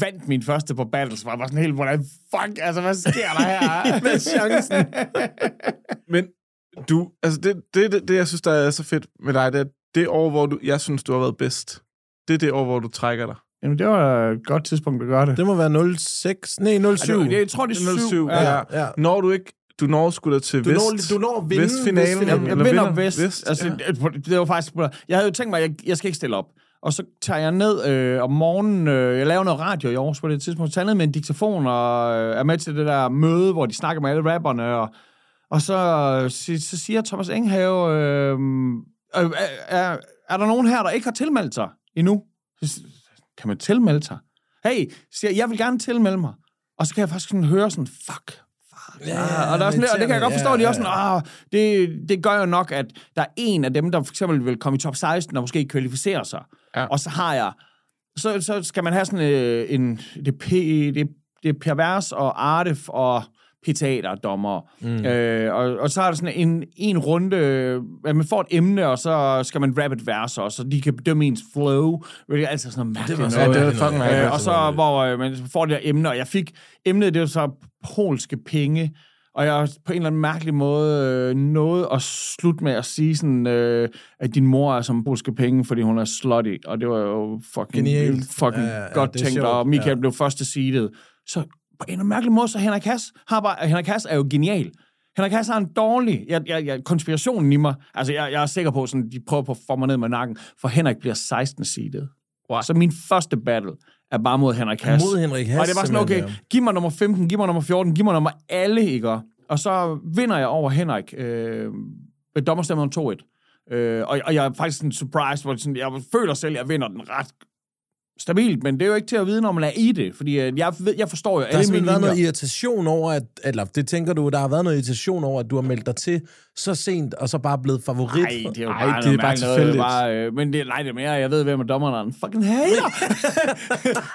vandt min første på Battles, var bare sådan helt, hvordan fuck, altså, hvad sker der her? med chancen. Men du, altså det, det, det, det, jeg synes, der er så fedt med dig, det er det år, hvor du, jeg synes, du har været bedst. Det er det år, hvor du trækker dig. Jamen, det var et godt tidspunkt at gøre det. Det må være 06. Nej, 07. Ej, det jeg tror, det er 07, 7. ja. ja. ja. Når du ikke, du når sgu da til Du Vest, når, du når at vinde Vestfinalen. Vestfinalen. Jeg, jeg vinder vinder vest. vest, altså, ja. det, det var faktisk... Jeg havde jo tænkt mig, at jeg, jeg skal ikke stille op. Og så tager jeg ned øh, om morgenen, øh, jeg laver noget radio i Aarhus på det tidspunkt, så tager jeg ned med en diktafon og øh, er med til det der møde, hvor de snakker med alle rapperne, og, og så, så, så siger Thomas Enghave, øh, øh, er, er der nogen her, der ikke har tilmeldt sig endnu? Så Kan man tilmelde sig? Hey, siger jeg, vil gerne tilmelde mig. Og så kan jeg faktisk sådan høre sådan, fuck, fuck. Ja, og, der er sådan, og det kan jeg godt forstå, at de er også sådan, ah, det, det gør jo nok, at der er en af dem, der for eksempel vil komme i top 16 og måske kvalificere sig. Ja. Og så har jeg, så, så skal man have sådan øh, en, det, P, det, det er pervers og Artef og P-teater-dommer. Mm. Øh, og, og så er der sådan en, en runde, at man får et emne, og så skal man rappe et vers også, så de kan bedømme ens flow. Det er altid sådan noget mærkeligt var så- noget. Ja, det noget- fucking mærkeligt. Øh, og så, hvor øh, man får det der emne, og jeg fik, emnet det var så polske penge, og jeg på en eller anden mærkelig måde øh, nåede at slutte med at sige sådan, øh, at din mor er som polske penge, fordi hun er slutty, og det var jo fucking, Genialt. fucking Ja, ja, godt det tænkt, sjovt, og Michael ja. blev første seedet. Så på en mærkelig måde, så Henrik Hass har bare, Henrik Hass er jo genial. Henrik Hass har en dårlig, jeg, jeg, jeg, konspirationen i mig, altså jeg, jeg er sikker på, sådan, de prøver på at få mig ned med nakken, for Henrik bliver 16. seedet. Wow. Så min første battle er bare mod Henrik Hass. Mod Henrik Hass, Og det var sådan, okay, giv mig nummer 15, giv mig nummer 14, giv mig nummer alle, ikke? Og så vinder jeg over Henrik øh, ved dommerstemmen om 2-1. Øh, og, og jeg er faktisk sådan surprised, hvor sådan, jeg føler selv, at jeg vinder den ret stabilt, men det er jo ikke til at vide, når man er i det, fordi øh, jeg, ved, jeg forstår jo Der har alle mine simpelthen været linjer. noget irritation over, at, eller det tænker du, der har været noget irritation over, at du har meldt dig til så sent, og så bare blevet favorit. Nej, det er jo Ej, bare, det er bare tilfældigt. Bare, øh, men det, nej, det er mere, jeg ved, hvem er dommeren er. En fucking hater.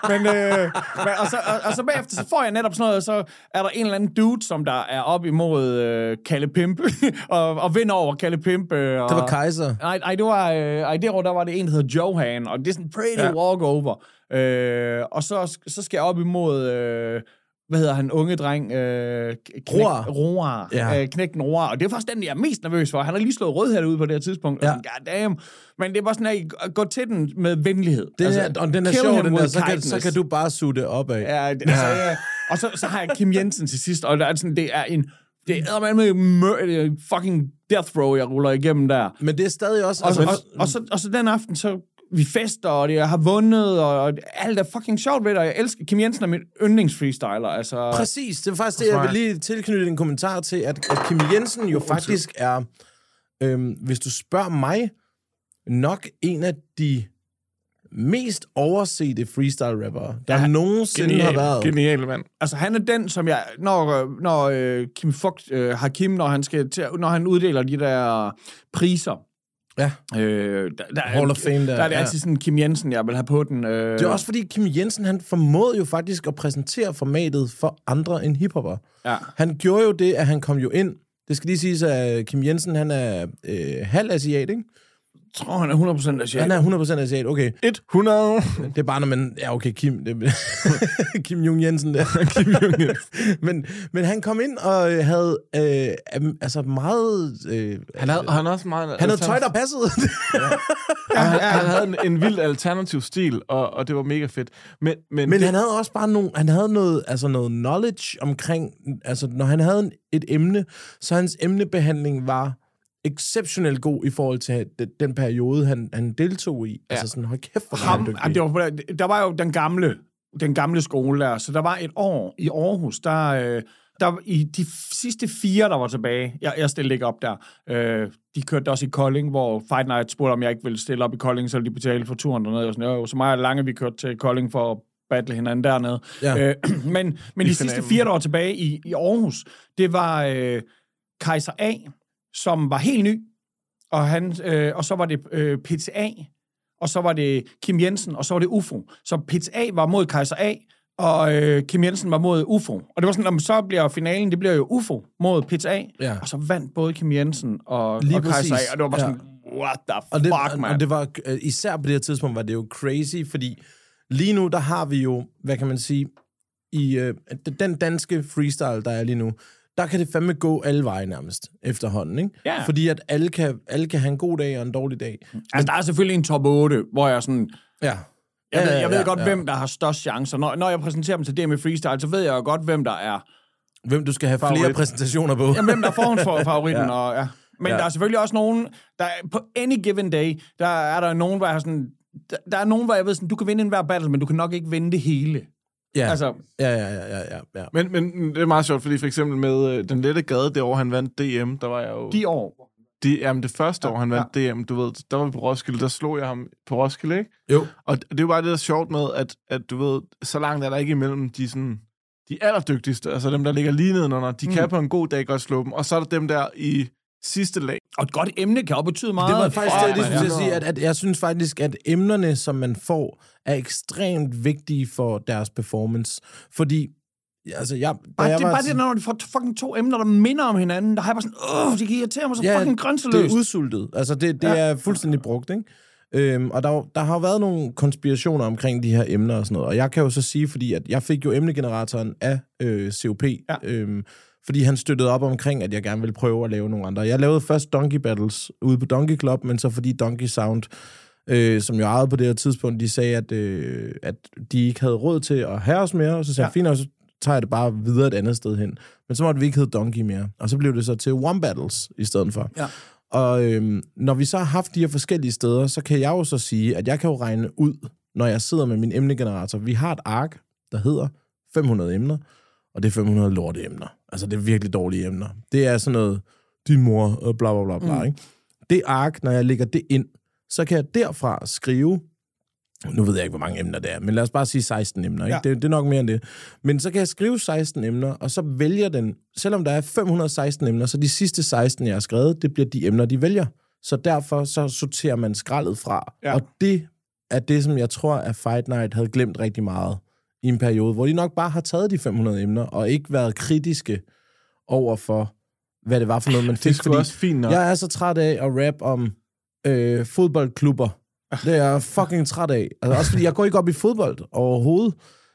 men, øh, men, og, så, og, og, så bagefter, så får jeg netop sådan noget, så er der en eller anden dude, som der er op imod øh, Kalle Pimp, og, og vinder over Kalle Pimp. Øh, og, Det var Kaiser. Nej, nej, det var, øh, ej, det år, der var det en, der hedder Johan, og det er sådan pretty ja. walkover. Øh, og så, så skal jeg op imod, øh, hvad hedder han, unge dreng? Øh, knæk, Roar. Roar. Ja. Øh, knægten Roar. Og det er faktisk den, jeg er mest nervøs for. Han har lige slået rød ude på det her tidspunkt. Ja. Ja. God damn. Men det var sådan, at gå til den med venlighed. Det altså, og den er sjov, den der, så kan, så kan du bare suge det op af. Ja, det, altså, ja. Og så, så har jeg Kim Jensen til sidst, og der er sådan, det er en... Det er med mør, er fucking death row, jeg ruller igennem der. Men det er stadig også... Og, altså, og, og, så, og så den aften, så vi fester, og jeg har vundet, og, alt er fucking sjovt ved det, og jeg elsker... Kim Jensen er min yndlingsfreestyler, altså... Præcis, det er faktisk det, jeg vil lige tilknytte en kommentar til, at, at Kim Jensen jo faktisk er, øhm, hvis du spørger mig, nok en af de mest oversete freestyle-rappere, der ja, nogensinde har været. Genial mand. Altså, han er den, som jeg... Når, når øh, Kim Fugt, øh, Hakim, når han, skal til, når han uddeler de der priser, Ja. øh, der, der, Hall of Fame der, der, er det ja. altid sådan Kim Jensen, jeg vil have på den. Øh, Det er også fordi, Kim Jensen, han formåede jo faktisk at præsentere formatet for andre end hiphopper. Ja. Han gjorde jo det, at han kom jo ind. Det skal lige siges, at Kim Jensen, han er øh, halv asiat, ikke? Jeg tror, han er 100% asiat. Han er 100% asiat, okay. 100. Det er bare, når man... Ja, okay, Kim. Det, Kim Jong Jensen der. Kim Jong Jensen. men, men han kom ind og havde øh, altså meget... Øh, Han havde, han havde også meget... han havde tøj, der passede. Ja, han, han havde en, en vild alternativ stil, og, og det var mega fedt. Men, men, Men det, han havde også bare nogle, han havde noget, altså noget knowledge omkring, altså når han havde en, et emne, så hans emnebehandling var exceptionelt god i forhold til den, periode, han, han deltog i. Ja. Altså sådan, hold kæft, hvor han Ham, jamen, det var, der var jo den gamle, den gamle skole der, så der var et år i Aarhus, der, øh, der i de sidste fire, der var tilbage, jeg, jeg stillede ikke op der, øh, de kørte også i Kolding, hvor Fight Night spurgte, om jeg ikke ville stille op i Kolding, så ville de betale for turen dernede, og sådan, jo, så og Lange, vi kørte til Kolding for at battle hinanden dernede. Ja. Øh, men men de sidste fire, der var tilbage i, i Aarhus, det var øh, Kaiser A, som var helt ny, og, han, øh, og så var det øh, PTA, og så var det Kim Jensen, og så var det UFO. Så PTA var mod Kaiser A, og øh, Kim Jensen var mod UFO. Og det var sådan, at så bliver finalen, det bliver jo UFO mod PTA, Ja. og så vandt både Kim Jensen og, Lige og Kaiser A, og det var bare Ja. sådan, what the og det, fuck, man. og det var, øh, især på det her tidspunkt var det jo crazy, fordi lige nu, der har vi jo, hvad kan man sige, i øh, den danske freestyle, der er lige nu, der kan det fandme gå alle veje nærmest efterhånden, ikke? Ja. Fordi at alle kan, alle kan have en god dag og en dårlig dag. Altså, der er selvfølgelig en top 8, hvor jeg sådan... Ja. Jeg ved, Ja, jeg ved ja, godt, ja. hvem der har størst chancer. Når, når jeg præsenterer dem til DM i freestyle, så ved jeg jo godt, hvem der er Hvem du skal have Favorit. flere præsentationer på. Jamen, hvem der er forhåndsfavoritten, ja. og ja. Men Ja. ja. der er selvfølgelig også nogen, der er- på any given day, der er der nogen, hvor jeg har sådan, der, der er nogen, hvor jeg ved sådan, du kan vinde en hver battle, men du kan nok ikke vinde det hele. Ja, Altså, ja, ja, ja, ja, ja, ja. men, men det er meget sjovt, fordi for eksempel med øh, den lette gade, det år han vandt DM, der var jeg jo... de år. De, jamen det første år, han vandt DM, du ved, der var vi på Roskilde, der slog jeg ham på Roskilde, ikke? Jo. Og det er jo bare det, der er sjovt med, at, at du ved, så langt er der ikke imellem de sådan, de allerdygtigste, altså dem, der ligger lige nedenunder, de mm. kan på en god dag godt slå dem, og så er der dem der i sidste lag. Og et godt emne kan jo betyde meget. Det var faktisk det, jeg skulle sige, at, at jeg synes faktisk, at emnerne, som man får, er ekstremt vigtige for deres performance. Fordi, altså, jeg, Bare, jeg det er var bare det, når de får fucking to emner, der minder om hinanden, der har jeg bare sådan, åh, de kan irritere mig så Ja, fucking det grænseløst. er udsultet. Altså, det, det Ja. er fuldstændig brugt, ikke? Øhm, og der, der har været nogle konspirationer omkring de her emner og sådan noget. Og jeg kan jo så sige, fordi at jeg fik jo emnegeneratoren af øh, COP, Ja. øhm, fordi han støttede op omkring, at jeg gerne ville prøve at lave nogle andre. Jeg lavede først Donkey Battles ude på Donkey Club, men så fordi Donkey Sound, øh, som jo ejede på det her tidspunkt, de sagde, at, øh, at de ikke havde råd til at have os mere, og så sagde jeg, Ja. fint, nok, så tager jeg det bare videre et andet sted hen. Men så måtte vi ikke hedde Donkey mere. Og så blev det så til One Battles i stedet for. Ja. Og øhm, når vi så har haft de her forskellige steder, så kan jeg jo så sige, at jeg kan jo regne ud, når jeg sidder med min emnegenerator. Vi har et ark, der hedder 500 emner, og det er 500 lorte emner. Altså, det er virkelig dårlige emner. Det er sådan noget, din mor, og bla bla bla bla, mm. ikke? Det ark, når jeg lægger det ind, så kan jeg derfra skrive, nu ved jeg ikke, hvor mange emner det er, men lad os bare sige 16 emner, ikke? Ja. Det, det er nok mere end det. Men så kan jeg skrive 16 emner, og så vælger den, selvom der er 516 emner, så de sidste 16, jeg har skrevet, det bliver de emner, de vælger. Så derfor så sorterer man skraldet fra. Ja. Og det er det, som jeg tror, at Fight Night havde glemt rigtig meget i en periode, hvor de nok bare har taget de 500 emner, og ikke været kritiske over for, hvad det var for noget, man Det fik. er sgu også fint nok. Jeg er så træt af at rap om øh, fodboldklubber. Det er jeg fucking træt af. Altså, også fordi jeg går ikke op i fodbold overhovedet.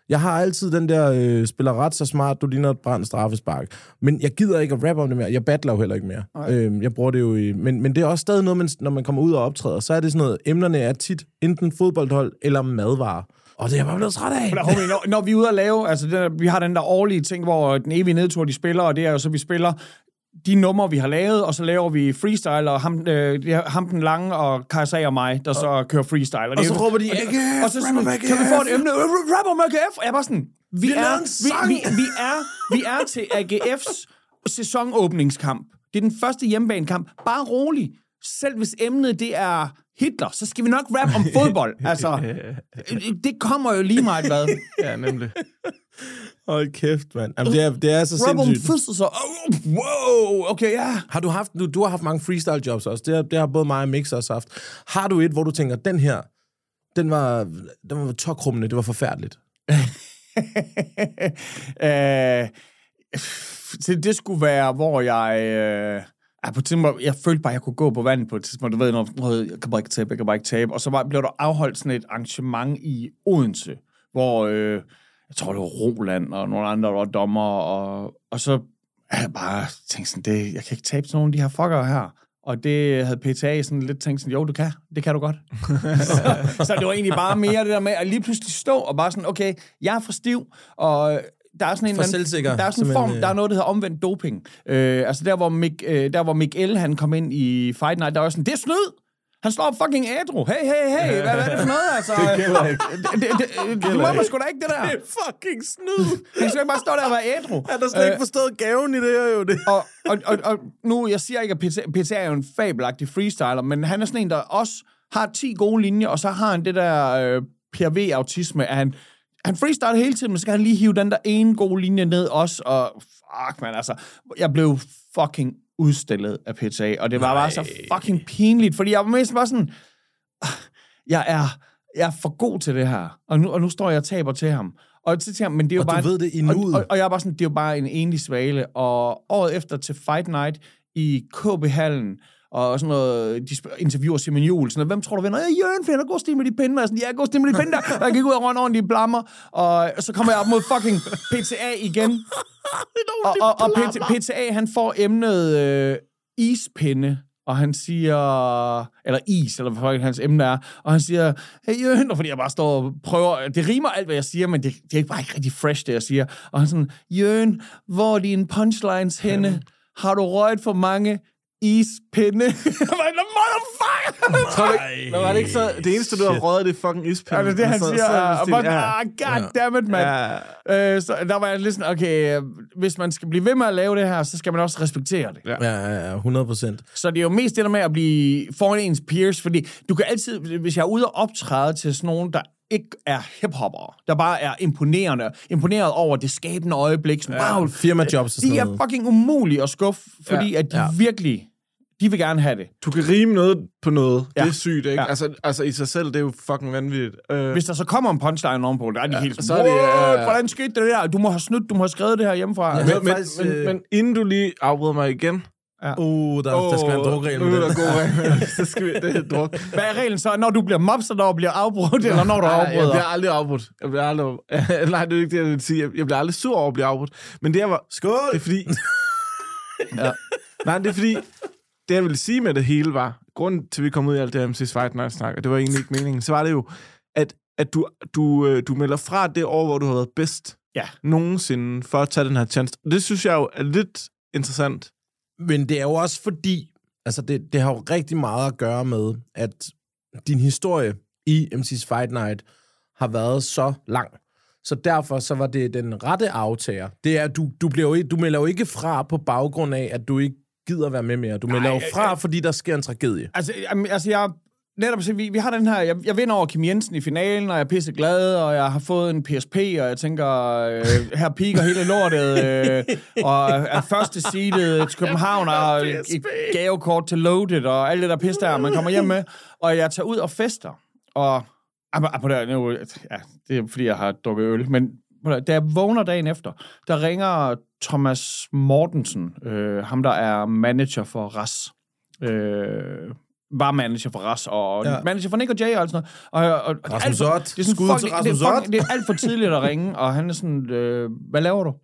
Jeg har altid den der, øh, spiller ret så smart, du ligner et brændt straffespark. Men jeg gider ikke at rappe om det mere. Jeg battler jo heller ikke mere. Øhm, jeg bruger det jo i... Men, men det er også stadig noget, man, når man kommer ud og optræder, så er det sådan noget, emnerne er tit enten fodboldhold eller madvarer. Og det er jeg bare blevet træt af. Der, homie, når, når vi er ude at lave, altså der- vi har den der årlige ting, hvor den evige nedtur, de spiller, og det er jo så, vi spiller de numre, vi har lavet, og så laver vi freestyle, og ham, øh, ham den lange, og Kajsa og mig, der så kører freestyle. Og, Og så råber de, og, AGF, og så sådan, kan vi få et emne? Øh, Rap om AGF! Og jeg er bare sådan, vi, har er, vi, vi, vi, er, vi er til AGF's sæsonåbningskamp. Det er den første hjemmebanekamp. Bare rolig. Selv hvis emnet det er Hitler, så skal vi nok rap om fodbold. Altså, det kommer jo lige meget hvad. Ja, nemlig. Hold kæft, mand. Jamen, det, er, det er så Rap om sindssygt. fødselsdag. Oh, wow, okay, ja. Har du haft, du, du har haft mange freestyle jobs også. Det har, det har både mig og Mix også haft. Har du et, hvor du tænker, den her, den var, den var tokrummende, det var forfærdeligt. øh, det, det skulle være, hvor jeg... Øh, ja, på et tidspunkt, jeg følte bare, at jeg kunne gå på vandet på et tidspunkt. Du ved, når når jeg kan bare ikke tabe, jeg kan bare ikke tabe. Og så var, blev der afholdt sådan et arrangement i Odense, hvor øh, jeg tror, det var Roland og nogle andre, der var dommer. Og, og så havde jeg bare tænkt sådan, det, jeg kan ikke tabe til nogen af de her fuckere her. Og det havde PTA sådan lidt tænkt sådan, jo, du kan. Det kan du godt. så, så det var egentlig bare mere det der med at lige pludselig stå og bare sådan, okay, jeg er for stiv, og der er sådan en For anden- Der er sådan en form, øh. der er noget, der hedder omvendt doping. Øh, altså der hvor, Mik, øh, der, hvor Miguel, han kom ind i Fight Night, der var sådan, det er snyd! Han slår fucking ædru. Hey, hey, hey, hvad, hvad er det for noget, altså? Det gælder ikke. Det, det, det, det må man sgu da ikke, det der. fucking snyd. Han skal bare stå der og være ædru. Han har slet ikke forstået gaven i det her, jo. Det. og, og, og, og nu, jeg siger ikke, at PTA er jo en fabelagtig freestyler, men han er sådan en, der også har 10 gode linjer, og så har han det der øh, PRV-autisme, at han, han freestyler hele tiden, men så kan han lige hive den der ene gode linje ned også, og fuck, man, altså, jeg blev fucking udstillet af PTA, og det var bare så fucking pinligt, fordi jeg var mest bare sådan, "Ah, jeg er, jeg er for god til det her, og nu, og nu står jeg og taber til ham. Og til ham, men det er jo Og du bare... ved det i og, og, og jeg er bare sådan, det er jo bare en enlig svale. Og året efter til Fight Night i KB-hallen, og sådan noget, de interviewer Simon Juhl, sådan noget, hvem tror du vinder? Ja, Jørgen, for jeg er god stil med de pinde. Og sådan, ja, god stil med de pinde. Og jeg gik ud og rundt ordentligt i blammer, og så kommer jeg op mod fucking PTA igen. og, og, og PT, PTA, han får emnet øh, ispinde, og han siger, eller is, eller hvad hans emne er, og han siger, hey Jørgen, og fordi jeg bare står og prøver, det rimer alt, hvad jeg siger, men det, det er bare ikke rigtig fresh, det jeg siger. Og han sådan, Jørgen, hvor er dine punchlines henne? Har du røget for mange ispinde? jeg var sådan, motherfucker! Tror du ikke, var det ikke så, det eneste, du har røget, det er fucking ispinde. Ja, det er det, han Så- siger. så ja. ah, god damn it, mand. Ja. Øh, så der var jeg lidt sådan, okay, hvis man skal blive ved med at lave det her, så skal man også respektere det. Ja. Ja, ja, ja, 100 procent. Så det er jo mest det der med at blive foran ens peers, fordi du kan altid, hvis jeg er ude og optræde til sådan nogen, der ikke er hiphopper, der bare er imponerende, imponeret over det skabende øjeblik, sådan, wow, Firmajobs og sådan de er fucking umulige at skuffe, fordi Ja. at de Ja. virkelig, de vil gerne have det. Du kan rime noget på noget. Ja. Det er sygt, ikke? Ja. Altså, altså i sig selv, det er jo fucking vanvittigt. Øh, Hvis der så kommer en punchline ovenpå, der er de ja, helt så sådan, er det, "What? øh, hvordan skete det der? Du må have snydt, du må have skrevet det her hjemmefra. Ja. Ja. men, men, faktisk, men, øh, men inden du lige afbryder mig igen... Uh, der, der skal være en drukregel Nu med er det. der god regel. så skal vi, det er druk. Hvad er reglen så? Når du bliver mobset, når du bliver afbrudt, eller når du Nej, jeg afbryder? bliver aldrig afbrudt. Jeg bliver aldrig afbrudt. Nej, det er ikke det, jeg vil sige. Jeg bliver aldrig sur over at blive afbrudt. Men det, jeg var... Skål! Det er fordi... ja. Nej, det er fordi... Det, jeg ville sige med det hele var... Grunden til, at vi kom ud i alt det her MC's Fight Night snak, og det var egentlig ikke meningen, så var det jo, at, at du, du, øh, du melder fra det år, hvor du har været bedst Ja. nogensinde for at tage den her chance. Det synes jeg jo er lidt interessant. Men det er jo også fordi, altså det, det har jo rigtig meget at gøre med, at din historie i MC's Fight Night har været så lang. Så derfor så var det den rette aftager. Det er, du, du, bliver jo, du melder jo ikke fra på baggrund af, at du ikke gider være med mere. Du melder jo fra, fordi der sker en tragedie. Altså, jamen, altså jeg... Netop, så vi, vi har den her... Jeg, jeg vinder over Kim Jensen i finalen, og jeg er pisse glad, og jeg har fået en PSP, og jeg tænker, øh, her piker hele lortet, øh, og er første seedet til København, og et, gavekort til Loaded, og alt det der pisse der, man kommer hjem med, og jeg tager ud og fester, og... Ah, på nu, ja, det er fordi, jeg har drukket øl, men da jeg vågner dagen efter, der ringer Thomas Mortensen, øh, ham der er manager for RAS, øh, var manager for RAS, og Ja. manager for Nick og Jay og alt sådan noget. Og, og, og Rasmus Ott. Det er, sådan, Skud fuck, til det, Rasmus det, er fucking- det er alt for tidligt at ringe, og han er sådan, øh, hvad laver du?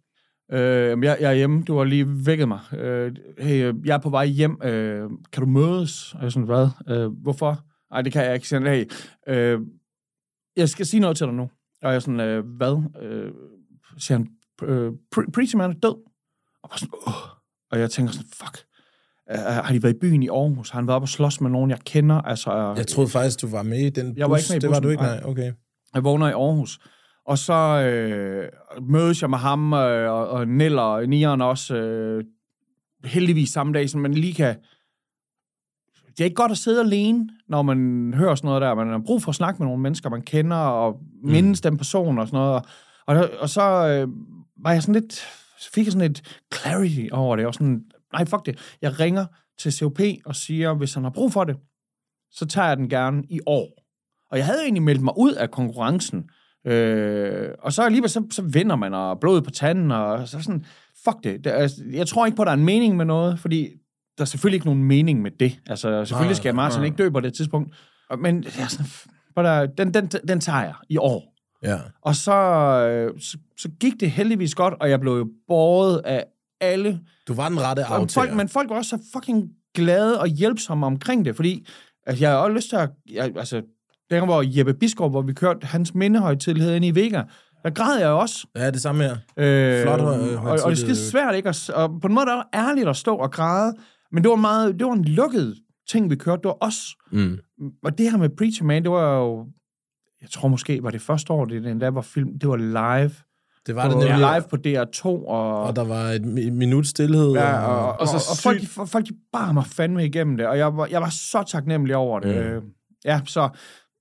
Øh, "Jamen, jeg, jeg er hjemme, du har lige vækket mig. Øh, hey, øh, jeg er på vej hjem. Øh, kan du mødes? Og jeg er sådan, hvad? Øh, hvorfor? Nej, det kan jeg ikke. Sådan, hey, øh, jeg skal sige noget til dig nu. Og jeg er sådan, øh, hvad? Øh, siger han, øh, pre- Preacher Man er død. Og sådan, åh, Og jeg tænker sådan, fuck, uh, har de været i byen i Aarhus? Har han været op og slås med nogen, jeg kender? Altså, Jeg troede faktisk, du var med i den bus. Jeg var ikke med i Det var bussen, du ikke, nej. nej. Okay. Jeg vågner i Aarhus. Og så øh, mødes jeg med ham øh, og, og Nell og Nieren også øh, heldigvis samme dag, så man lige kan... Det er ikke godt at sidde alene, når man hører sådan noget der. Man har brug for at snakke med nogle mennesker, man kender, og mindes den person og sådan noget. Og, og, og så øh, var jeg sådan lidt... Så fik jeg sådan et clarity over det. Og sådan, nej, fuck det. Jeg ringer til COP og siger, hvis han har brug for det, så tager jeg den gerne i år. Og jeg havde egentlig meldt mig ud af konkurrencen. Øh, og så alligevel, så, så vinder man, og blodet på tanden, og så sådan, fuck det. er, jeg tror ikke på, at der er en mening med noget, fordi der er selvfølgelig ikke nogen mening med det. Altså, selvfølgelig skal Martin ikke dø på det tidspunkt. Men jeg er sådan, but, uh, den, den, den tager jeg i år. Ja. Og så, øh, så, så gik det heldigvis godt, og jeg blev jo båret af alle Du var den rette aftager. folk, men folk var også så fucking glade og hjælpsomme omkring det, fordi altså, jeg har også lyst til at... Jeg, altså, der hvor Jeppe Biskov, hvor vi kørte hans mindehøjtidlighed ind i Vega, der græd jeg også. Ja, det samme her. Øh, Flot høj- og, og det er svært, ikke? Og, og på en måde, der var ærligt at stå og græde, men det var, meget, det var en lukket ting, vi kørte. Det var os. Mm. Og det her med Preacher Man, det var jo... Jeg tror måske, var det første år, det endda var film. Det var live. Det var det nemlig. live på DR2. Og, Og der var et mi- minut stillhed. Ja, og, og, og, så og, og folk, de, folk de bar mig fandme igennem det, og jeg var, jeg var så taknemmelig over det. Mm. Mm. Ja, så...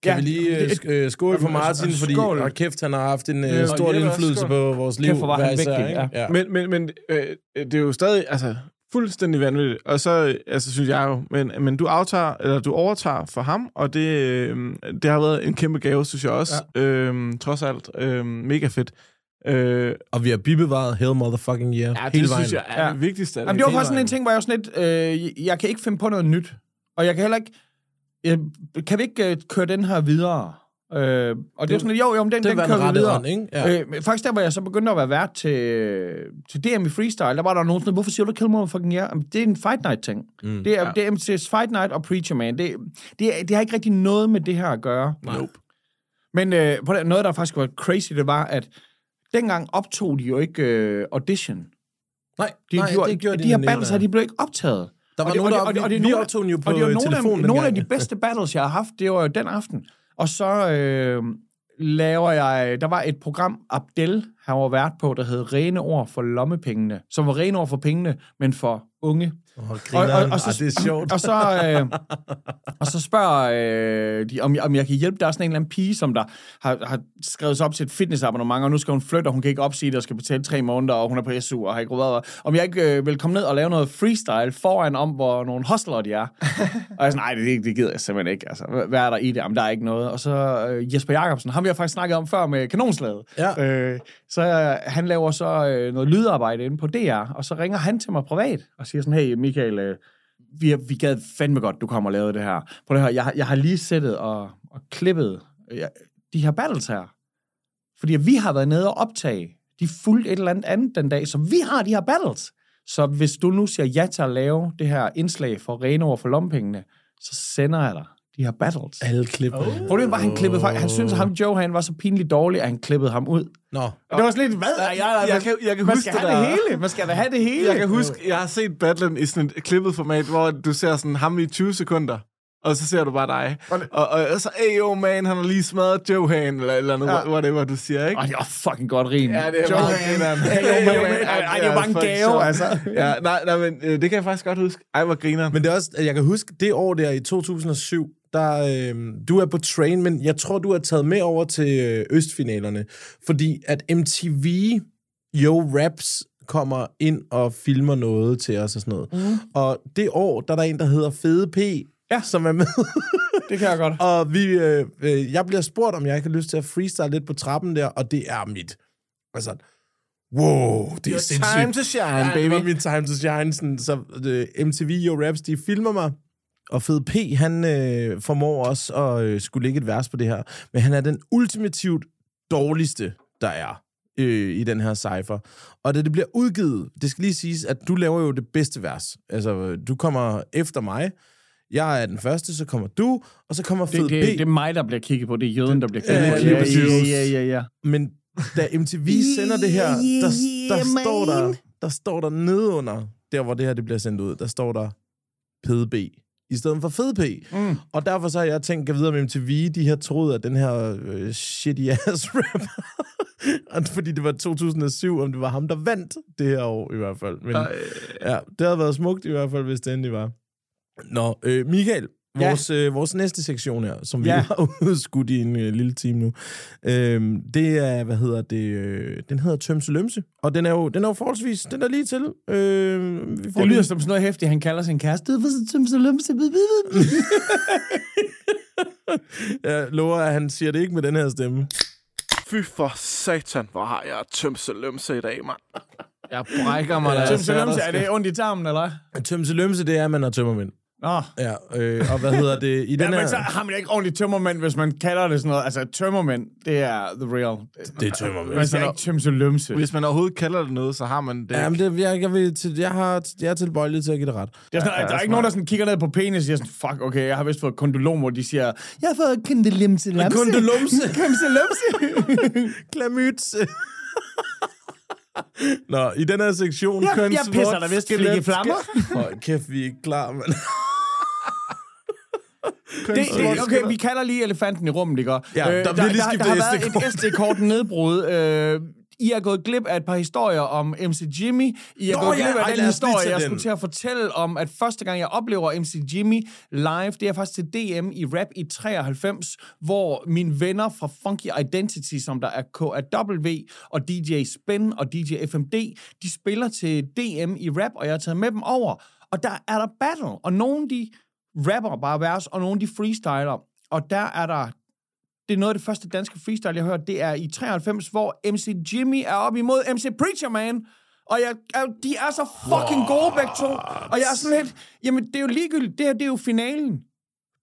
Kan ja, vi lige øh, sk- øh, skåle for altså, Martin, fordi skål. og kæft, han har haft en Ja, øh, og stor indflydelse skål. på vores liv. Kæft, hvor var han vigtig, ikke? ja. Men, men, men øh, det er jo stadig altså, fuldstændig vanvittigt. Og så, altså, synes jeg jo, men, men du, aftager, eller du overtager for ham, og det, øh, det har været en kæmpe gave, synes jeg også. Ja. Øh, trods alt. Øh, mega fedt. Øh, Og vi har bibevaret Hell Motherfucking Year ja, hele det vejen. synes jeg er Ja. det vigtigste. Jamen, det var faktisk sådan en ting, hvor jeg var sådan lidt, øh, jeg kan ikke finde på noget nyt. Og jeg kan heller ikke, øh, kan vi ikke øh, køre den her videre? Øh, og det, det var sådan lidt, jo, jo, men den, den kører vi videre. ånd, ikke? Ja. Øh, faktisk der, hvor jeg så begyndte at være vært til, til DM i freestyle, der var der nogen sådan, hvorfor siger du Kill Motherfucking Yeah? Jamen, det er en Fight Night ting. Mm, det, er, ja. det er MC's Fight Night og Preacher Man. Det, det, er- det har ikke rigtig noget med det her at gøre. Nope. Men øh, på noget, der faktisk var crazy, det var, at dengang optog de jo ikke øh, audition. Nej, De, nej, gjorde, det gjorde de, de de her battles her, de blev ikke optaget. Der var Og det- nogen, og der det- og det- og det vi optog den jo på og det var nogle telefonen af, nogle af de bedste battles, jeg har haft, det var jo den aften. Og så øh, laver jeg... Der var et program, Abdel, han var vært på, der hed Rene ord for lommepengene. Som var rene ord for pengene, men for unge. Åh, grineren. Ej, det er sjovt. Og så, øh, og så spørger øh, de, om, jeg, om jeg kan hjælpe. Der er sådan en eller anden pige, som der har, har skrevet sig op til et fitnessabonnement, og nu skal hun flytte, og hun kan ikke opsige det, og skal betale tre måneder, og hun er på SU, og har ikke råd. Om jeg ikke øh, vil komme ned og lave noget freestyle foran om, hvor nogle hustlere de er. og jeg er sådan, nej, det, det gider jeg simpelthen ikke. Altså, hvad- hvad er der i det? Jamen, der er ikke noget. Og så øh, Jesper Jacobsen, ham vi har faktisk snakket om før med kanonslaget. Ja. Øh, så øh, han laver så øh, noget lydarbejde inde på DR, og så ringer han til mig privat og siger sådan, hey Michael, øh, vi, vi gad fandme godt, du kommer og lavede det her. Prøv det her, jeg, jeg har lige sættet og, og klippet øh, de her battles her. Fordi vi har været nede og optage. De fulgte et eller andet andet den dag, så vi har de her battles. Så hvis du nu siger ja til at lave det her indslag for rene over for lompengene, så sender jeg dig de her battles. Alle klipper. Oh. Problemet var, at han klippede fra, Han synes, at ham Joe, han var så pinligt dårlig, at han klippede ham ud. Nå, Og det var sådan lidt, hvad? Jeg, jeg, jeg kan- jeg kan man huske skal det have det der. hele. Man skal da have det hele. Jeg kan huske, jeg har set battlen i sådan et klippet format, hvor du ser sådan ham i 20 sekunder, og så ser du bare dig. Og Og, og, og så, hey yo man, han har lige smadret Joe Han, eller, eller noget, Ja. whatever du siger, ikke? Ej, det var fucking godt rim. Ja, det er Joe meget Han. grineren. Hey, yo, man. Hey, yo, man. Ej, det Ja, var bare en gave, altså. Ja, nej, nej, men øh, det kan jeg faktisk godt huske. Ej, hvor griner. Men det er også, jeg kan huske, det år der i 2007, der, øh, du er på train, men jeg tror, du har taget med over til øh, Østfinalerne, fordi at MTV Yo Raps kommer ind og filmer noget til os og sådan noget. Mm. Og det år, der er der en, der hedder Fede P, Ja. som er med. Det kan jeg godt. og vi, øh, øh, jeg bliver spurgt, om jeg ikke har lyst til at freestyle lidt på trappen der, og det er mit. Altså, wow, det er Your sindssygt. time to shine, Ja, det baby. var min time to shine. Sådan, så uh, MTV og Raps, de filmer mig. Og Fed P, han øh, formår også at øh, skulle lægge et vers på det her. Men han er den ultimativt dårligste, der er øh, i den her cypher. Og da det bliver udgivet, det skal lige siges, at du laver jo det bedste vers. Altså, du kommer efter mig. Jeg er den første, så kommer du, og så kommer Fed Det, det, P. det er mig, der bliver kigget på. Det er jøden, der bliver kigget på. Ja, ja, ja, ja. Men da MTV sender det her, der, der, står der, der står der nedunder, der hvor det her det bliver sendt ud, der står der PDB i stedet for fed P. Mm. Og derfor så har jeg tænkt, at videre med MTV, de har troet, at den her øh, shitty ass rap, Og fordi det var 2007, om det var ham, der vandt det her år i hvert fald. Men, ja, det havde været smukt i hvert fald, hvis det endelig var. Nå, øh, Michael, Ja. vores, øh, vores næste sektion her, som vi Ja. ja. har udskudt i en øh, lille time nu, øh, det er, hvad hedder det, øh, den hedder Tømse Lømse, og den er jo, den er jo forholdsvis, den er lige til. Øh, vi får Det lyder lige- som sådan noget hæftigt, han kalder sin kæreste. Det er så så lumse. Jeg lover, at han siger det ikke med den her stemme. Fy for satan, hvor har jeg tømse lømse i dag, mand. Jeg brækker mig, da jeg Tømse dig, er det ondt i tarmen, eller? Tømse Lømse, det er, at man har tømmermænd. Nå. Ja, øh, og hvad hedder det? I Ja, den men her... så har man ikke ordentligt tømmermænd, hvis man kalder det sådan noget. Altså, tømmermænd, det er the real. Det er tømmermænd. Man siger ikke tømse lumse. Hvis man overhovedet kalder det noget, så har man det. Ja, men det, jeg, jeg, vil, til, jeg, har, jeg er tilbøjelig til at give det ret. Det er sådan, ja, der er ikke nogen, der sådan kigger ned på penis og siger sådan, fuck, okay, jeg har vist fået kondolom, hvor de siger, jeg har fået kondolimse lamse. Kondolumse. Kondolimse lamse. Klamyds. Nå, i den her sektion... Jeg, jeg kønsvort, pisser dig vist flik i flammer. Hold kæft, vi er ikke klar, mand. Det, det, okay, vi kalder lige elefanten i rummet, ikke? Ja, der bliver lige der, skiftet der har været et SD-kort nedbrud. Øh, I er gået glip af et par historier om MC Jimmy. I er Nå gået ja, glip af ej, den historie, jeg den. skulle til at fortælle om, at første gang, jeg oplever MC Jimmy live, det er faktisk til DM i rap i 93, hvor mine venner fra Funky Identity, som der er KAW og DJ Spin og DJ FMD, de spiller til DM i rap, og jeg har taget med dem over. Og der er der battle, og nogle de rapper bare vers, og nogle de freestyler. Og der er der det er noget af det første danske freestyle, jeg har hørt, det er i 93, hvor MC Jimmy er op imod MC Preacher Man. Og jeg, jeg, de er så fucking gode begge to. Og jeg er sådan lidt, jamen det er jo ligegyldigt, det her det er jo finalen.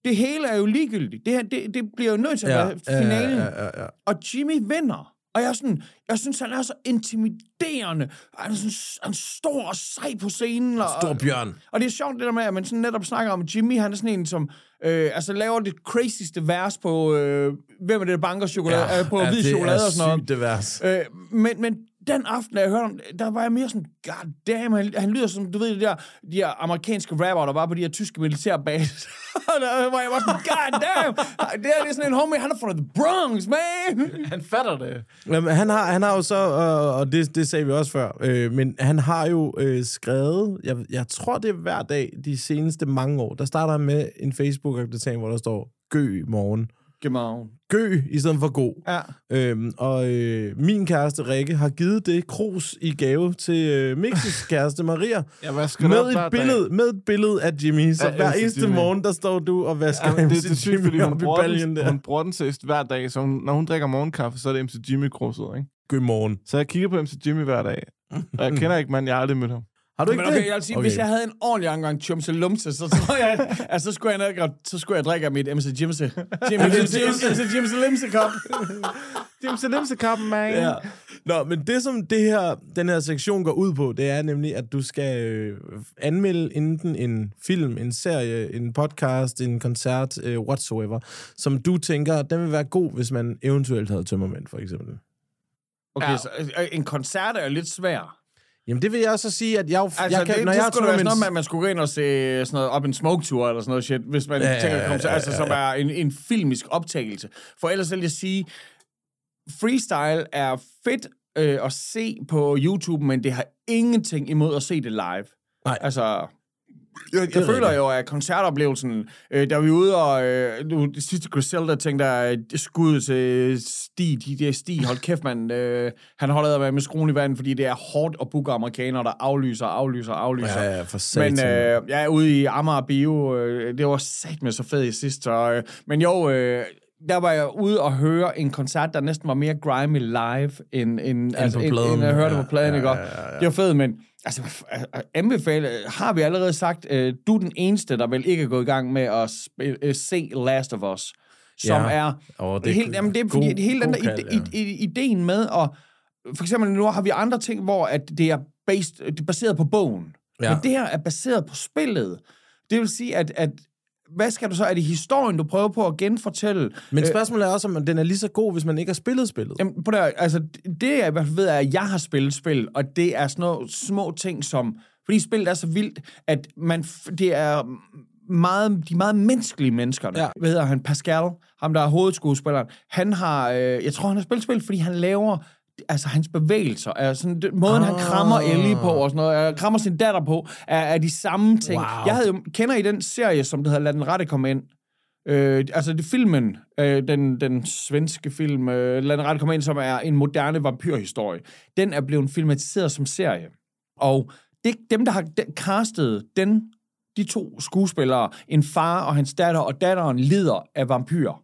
Det hele er jo ligegyldigt. Det her, det, det bliver jo nødt til at Ja, være finalen. ja, ja, ja. Og Jimmy vinder. Og jeg, er sådan, jeg synes, han er så intimiderende. Han er sådan han er stor og sej på scenen. Og, Stor bjørn. og det er sjovt det der med, at man sådan netop snakker om Jimmy, han er sådan en, som øh, altså laver det crazyste vers på, øh, hvem er det, der banker chokolade, ja, øh, på ja, hvid chokolade og sådan noget. sygt, det vers. Øh, men, men den aften, da jeg hørte om, der var jeg mere sådan, god damn, han, han lyder som, du ved, de der, de der amerikanske rapper, der var på de her tyske militærbaser. Og der var jeg bare sådan, god damn, det her det er sådan en homie, han er fra the Bronx, man. Han fatter det. Jamen, han, har, han har jo så, øh, og det, det sagde vi også før, øh, men han har jo øh, skrevet, jeg, jeg tror det er hver dag de seneste mange år, der starter han med en Facebook-opdatering, hvor der står, gø i morgen. Godmorgen. Gø i stedet for god. Ja. Øhm, og øh, min kæreste Rikke har givet det krus i gave til øh, Mixes kæreste Maria. Jeg vasker det Med et, billede, med et billede af Jimmy. Så Af hver eneste Jimmy. morgen, der står du og vasker Ja, det, MC det sygt, Jimmy fordi hun op i baljen der. hun bruger den seriøst hver dag. Så hun, når hun drikker morgenkaffe, så er det MC Jimmy-krydset, ikke? God morgen. Så jeg kigger på MC Jimmy hver dag. Og jeg kender ikke manden, jeg har aldrig mødt ham. Har du ikke Men okay, det? jeg vil sige, okay. hvis jeg havde en ordentlig omgang chumse lumse, så tror jeg, at så skulle jeg, nok, så skulle jeg drikke af mit MC Jimse. Jimmy Jimse, Jimse, Jimse Limse Limse-kappen, man. Ja. Nå, men det som det her, den her sektion går ud på, det er nemlig, at du skal øh, anmelde enten en film, en serie, en podcast, en koncert, øh, whatsoever, som du tænker, den vil være god, hvis man eventuelt havde tømmermænd, for eksempel. Okay, Ja. så øh, en koncert er jo lidt svær. Jamen, det vil jeg så sige, at jeg, Altså, jeg kan, det, når det jeg skulle være sådan noget at man skulle gå ind og se sådan noget op en smoke-tour eller sådan noget shit, hvis man Ja, tænker, ja, koncert, ja, altså, som er en, en filmisk optagelse. For ellers vil jeg sige, freestyle er fedt øh, at se på YouTube, men det har ingenting imod at se det live. Nej. Altså, jeg, jeg føler jo, at koncertoplevelsen, øh, der er vi ude og, øh, nu, det sidste Griselda tænkte jeg, øh, skud til Stig, DJ Stig, hold kæft mand, øh, han holder med med skruen i vandet, fordi det er hårdt at booke amerikanere, der aflyser, aflyser, aflyser. Ja, ja, for satan. Men øh, jeg er ude i Amager Bio, øh, det var sat med så fedt i sidst, øh, men jo, øh, der var jeg ude og høre en koncert, der næsten var mere grimy live, end, end, altså, på end, end jeg hørte Ja, på pladen, ja, ikke? ja, Ja, ja, ja. Det var fedt, men altså, anbefale, har vi allerede sagt, øh, du er den eneste, der vel ikke er gået i gang med at øh, se Last of Us, som Ja. er, Åh, det er helt, jamen, det er fordi, god- hele den der kald, ide, ide, ideen med, og for eksempel nu har vi andre ting, hvor at det er, based, det er baseret på bogen. Ja. Ja. Men det her er baseret på spillet. Det vil sige, at, at hvad skal du så? Er det historien, du prøver på at genfortælle? Men spørgsmålet er også, om den er lige så god, hvis man ikke har spillet spillet. Jamen, på der, altså, det jeg i hvert fald ved, er, at jeg har spillet spil, og det er sådan nogle små ting som Fordi spillet er så vildt, at man, det er meget, de meget menneskelige mennesker. Ja. Ja. Hvad hedder han? Pascal, ham der er hovedskuespilleren. Han har, øh, jeg tror han har spillet spil, fordi han laver altså hans bevægelser, er sådan, den, måden han krammer Ellie på, og sådan noget, øh, krammer sin datter på, er, er de samme ting. Wow. Jeg havde jo, kender I den serie, som det hedder Lad den rette komme ind? Øh, altså det er filmen, øh, den, den svenske film, øh, Lad den rette komme ind, som er en moderne vampyrhistorie. Den er blevet filmatiseret som serie. Og det, dem, der har de- castet den, de to skuespillere, en far og hans datter, og datteren lider af vampyrer.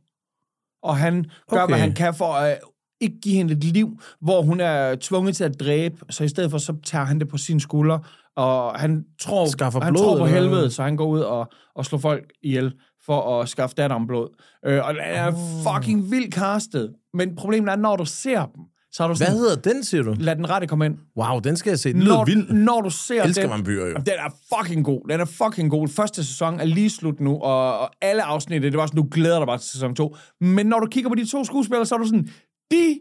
Og han gør. Okay. hvad han kan for at ikke give hende et liv, hvor hun er tvunget til at dræbe, så i stedet for, så tager han det på sine skuldre, og han tror, Skaffer han blod, tror på eller hvad? helvede, så han går ud og, og slår folk ihjel for at skaffe datteren blod. Øh, og det er fucking vildt castet. Men problemet er, når du ser dem, så har du Hvad sådan, hedder den, siger du? lad den rette komme ind. Wow, den skal jeg se. Den Når, vild. når du ser elsker den, vampyrer jo. Den er fucking god. Den er fucking god. Første sæson er lige slut nu, og, og alle afsnit, det var sådan, du glæder dig bare til sæson 2. Men når du kigger på de to skuespillere, så er du sådan, de,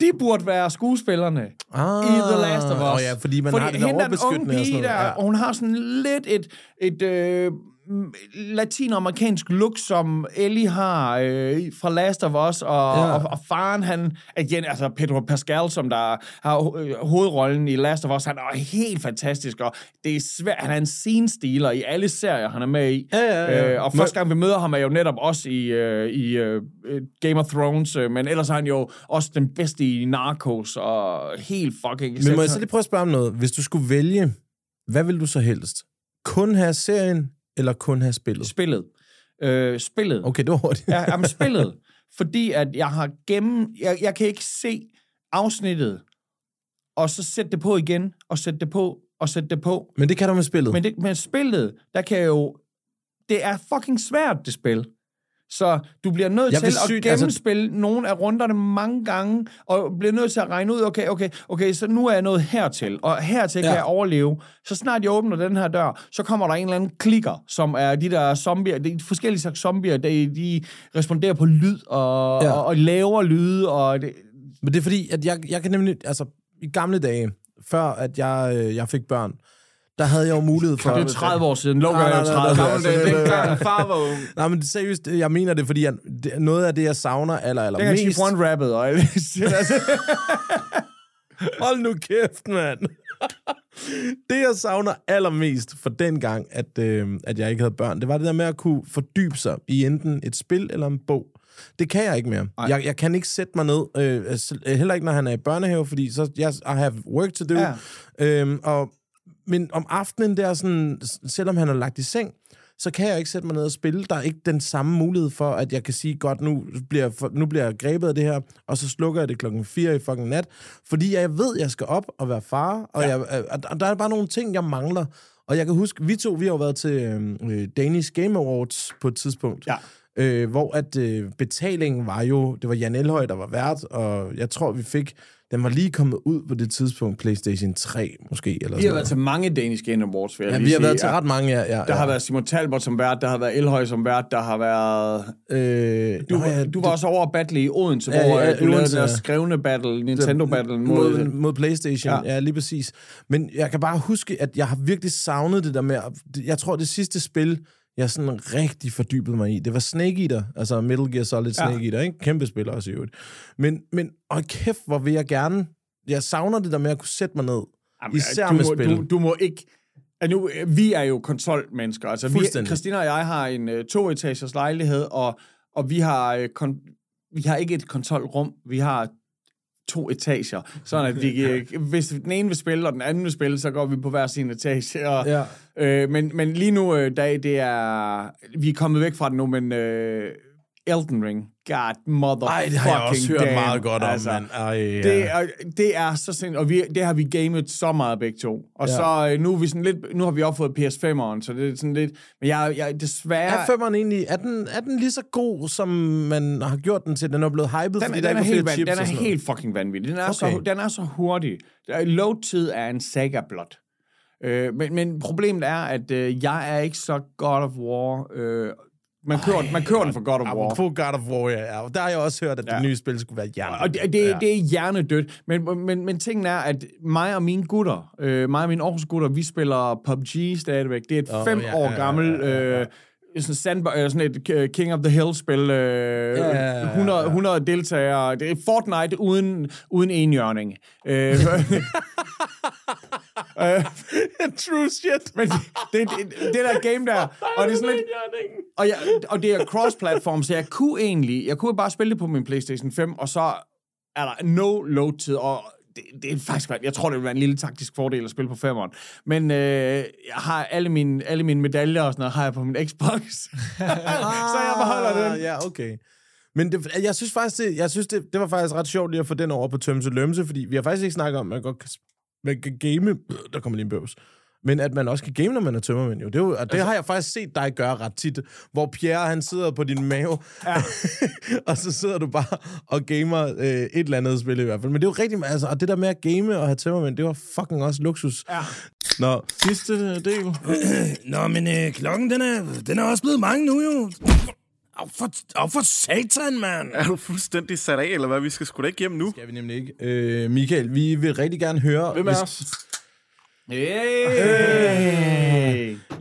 de burde være skuespillerne Ah, i The Last of Us. Åh ja, fordi man har det der hende er den unge overbeskyttende pige der, Ja. og hun har sådan lidt et, et øh, latinamerikansk look, som Ellie har øh, fra Last of Us, og, Ja. og, og faren, han, igen, altså Pedro Pascal, som der har øh, hovedrollen i Last of Us, han er helt fantastisk, og det er svært, han er en scenestiler i alle serier, han er med i. Ja, ja, ja. Øh, og første gang, vi møder ham, er jo netop også i, øh, i øh, Game of Thrones, øh, men ellers er han jo også den bedste i Narcos, og helt fucking... Men må jeg så lige prøve at spørge om noget? Hvis du skulle vælge, hvad vil du så helst? Kun have serien, eller kun have spillet? Spillet. Øh, spillet. Okay, det var hurtigt. Ja, jamen, spillet. Fordi at jeg har gennem... Jeg, jeg kan ikke se afsnittet, og så sætte det på igen, og sætte det på, og sætte det på. Men det kan du med spillet. Men, det, men spillet, der kan jeg jo... Det er fucking svært, det spil. Så du bliver nødt Jeg til vil at sygt- altså- gennemspille nogle af runderne mange gange, og bliver nødt til at regne ud, okay, okay, okay, så nu er jeg nået hertil, og hertil kan Ja. jeg overleve. Så snart jeg åbner den her dør, så kommer der en eller anden klikker, som er de der zombier, de forskellige slags zombier, de, de responderer på lyd, og, Ja. ja. og, og laver lyde, og det, Men det er fordi, at jeg, jeg kan nemlig... Altså, i gamle dage, før at jeg, øh, jeg fik børn, der havde jeg jo mulighed for... det er 30 år siden. Logan er jo nej, nej, 30 nej, år siden. Dengang far var ung. Nej, men seriøst, jeg mener det, fordi jeg, det, noget af det, jeg savner aller, aller Det kan mest... Chief One rappet, og alt det. Altså, Hold nu kæft, mand. det, jeg savner allermest for den gang, at, øh, at jeg ikke havde børn, det var det der med at kunne fordybe sig i enten et spil eller en bog. Det kan jeg ikke mere. Jeg, jeg kan ikke sætte mig ned, øh, heller ikke når han er i børnehave, fordi så jeg, I have work to do. Ja. Øhm, og, men om aftenen der, sådan, selvom han er lagt i seng, så kan jeg ikke sætte mig ned og spille. Der er ikke den samme mulighed for, at jeg kan sige, godt, nu bliver, nu bliver jeg grebet af det her, og så slukker jeg det klokken 4 i fucking nat. Fordi jeg ved, at jeg skal op og være far, og, ja. jeg, og og der er bare nogle ting, jeg mangler. Og jeg kan huske, vi to, vi har jo været til øh, Danish Game Awards på et tidspunkt. Ja. Øh, hvor at øh, betalingen var jo, det var Jan Elhøj, der var vært, og jeg tror, vi fik, den var lige kommet ud på det tidspunkt, PlayStation 3 måske, eller Vi har været til mange Danish Game Awards, vil jeg Ja, vi har sige. været til ret mange, ja. ja Der ja. har været Simon Talbot som vært, der har været Elhøj som vært, der har været... Øh, Du, nå, ja, du var også over at battle i Odense, Ja, hvor ja, ja, du lavede Odense, den der ja. skrevne battle, Nintendo-battle mod... mod, mod PlayStation. Ja. Ja. lige præcis. Men jeg kan bare huske, at jeg har virkelig savnet det der med... Jeg tror, det sidste spil, jeg sådan rigtig fordybede mig i, det var Snake Eater. Altså Metal Gear Solid Ja. Snake Eater, ikke? Kæmpe spil også i øvrigt. Men, men og kæft, hvor vil jeg gerne... Jeg savner det der med at kunne sætte mig ned. Jamen, Især du med må, spil. Du, du må ikke... Ja, nu, øh, vi er jo konsolmennesker. Altså, vi. Christina og jeg har en uh, to-etagers lejlighed, og, og vi, har, uh, kon- vi har ikke et konsolrum. Vi har to etager. Sådan at vi, øh, hvis den ene vil spille, og den anden vil spille, så går vi på hver sin etage. Og, Ja. øh, men, men lige nu, øh, der, det er... Vi er kommet væk fra det nu, men... Øh, Elden Ring. God mother Ej, det har jeg også hørt damn. meget godt om, altså. Ej, ja. Det er, det er så sindssygt, og vi, det har vi gamet så meget begge to. Og Ja. så øh, nu, er vi sådan lidt, nu har vi opfået PS5'eren, så det er sådan lidt... Men jeg, jeg desværre... Er femmeren egentlig, er den, er den lige så god, som man har gjort den til? Den er blevet hyped, den, fordi den, der er, flere helt, van, den er helt fucking vanvittig. Den er, Okay. så, den er så hurtig. Load-tid er en saga blot. Øh, men, men problemet er, at øh, jeg er ikke så God of War. Øh, Man kører, man kører den for God of War. Apropos God of War, ja. ja. Der har jeg også hørt, at det Ja. nye spil skulle være jern. Og det, det, ja. det er hjernedødt. Men, men, men tingen er, at mig og mine gutter, øh, mig og mine Aarhus gutter, vi spiller PUBG stadigvæk. Det er et Åh, fem ja, år ja, ja, gammel... Øh, sådan, sand, øh, sådan et øh, King of the Hill-spil. Øh, ja, ja, 100, 100 deltagere. Det er Fortnite uden, uden enhjørning. Øh, True shit. men det, det, det, det der game der, og det er sådan lidt, og, jeg, og det er cross-platform, så jeg kunne egentlig, jeg kunne bare spille det på min PlayStation 5, og så er der no load-tid, og det, det er faktisk, jeg tror, det vil være en lille taktisk fordel at spille på 5'eren. Men øh, jeg har alle mine, alle mine medaljer og sådan noget, har jeg på min Xbox. så jeg beholder den. Ah, Ja, okay. Men det, jeg synes faktisk, det, jeg synes det, det var faktisk ret sjovt lige at få den over på Tømse Lømse, fordi vi har faktisk ikke snakket om, at man godt kan, man kan game, der kommer lige en bøvs, men at man også kan game, når man er tømmermænd. Jo. Det, er jo, og det har jeg faktisk set dig gøre ret tit, hvor Pierre, han sidder på din mave, ja. og så sidder du bare og gamer øh, et eller andet spil i hvert fald. Men det er jo rigtig, altså, og det der med at game og have tømmermænd, det var fucking også luksus. Ja. Nå, Sidste del. Nå, men øh, klokken, den er, den er også blevet mange nu, jo. Af for, af for satan, mand. Er du fuldstændig sat af, eller hvad? Vi skal sgu da ikke hjem nu. skal vi nemlig ikke. Øh, Michael, vi vil rigtig gerne høre... Hvem er os? Hey!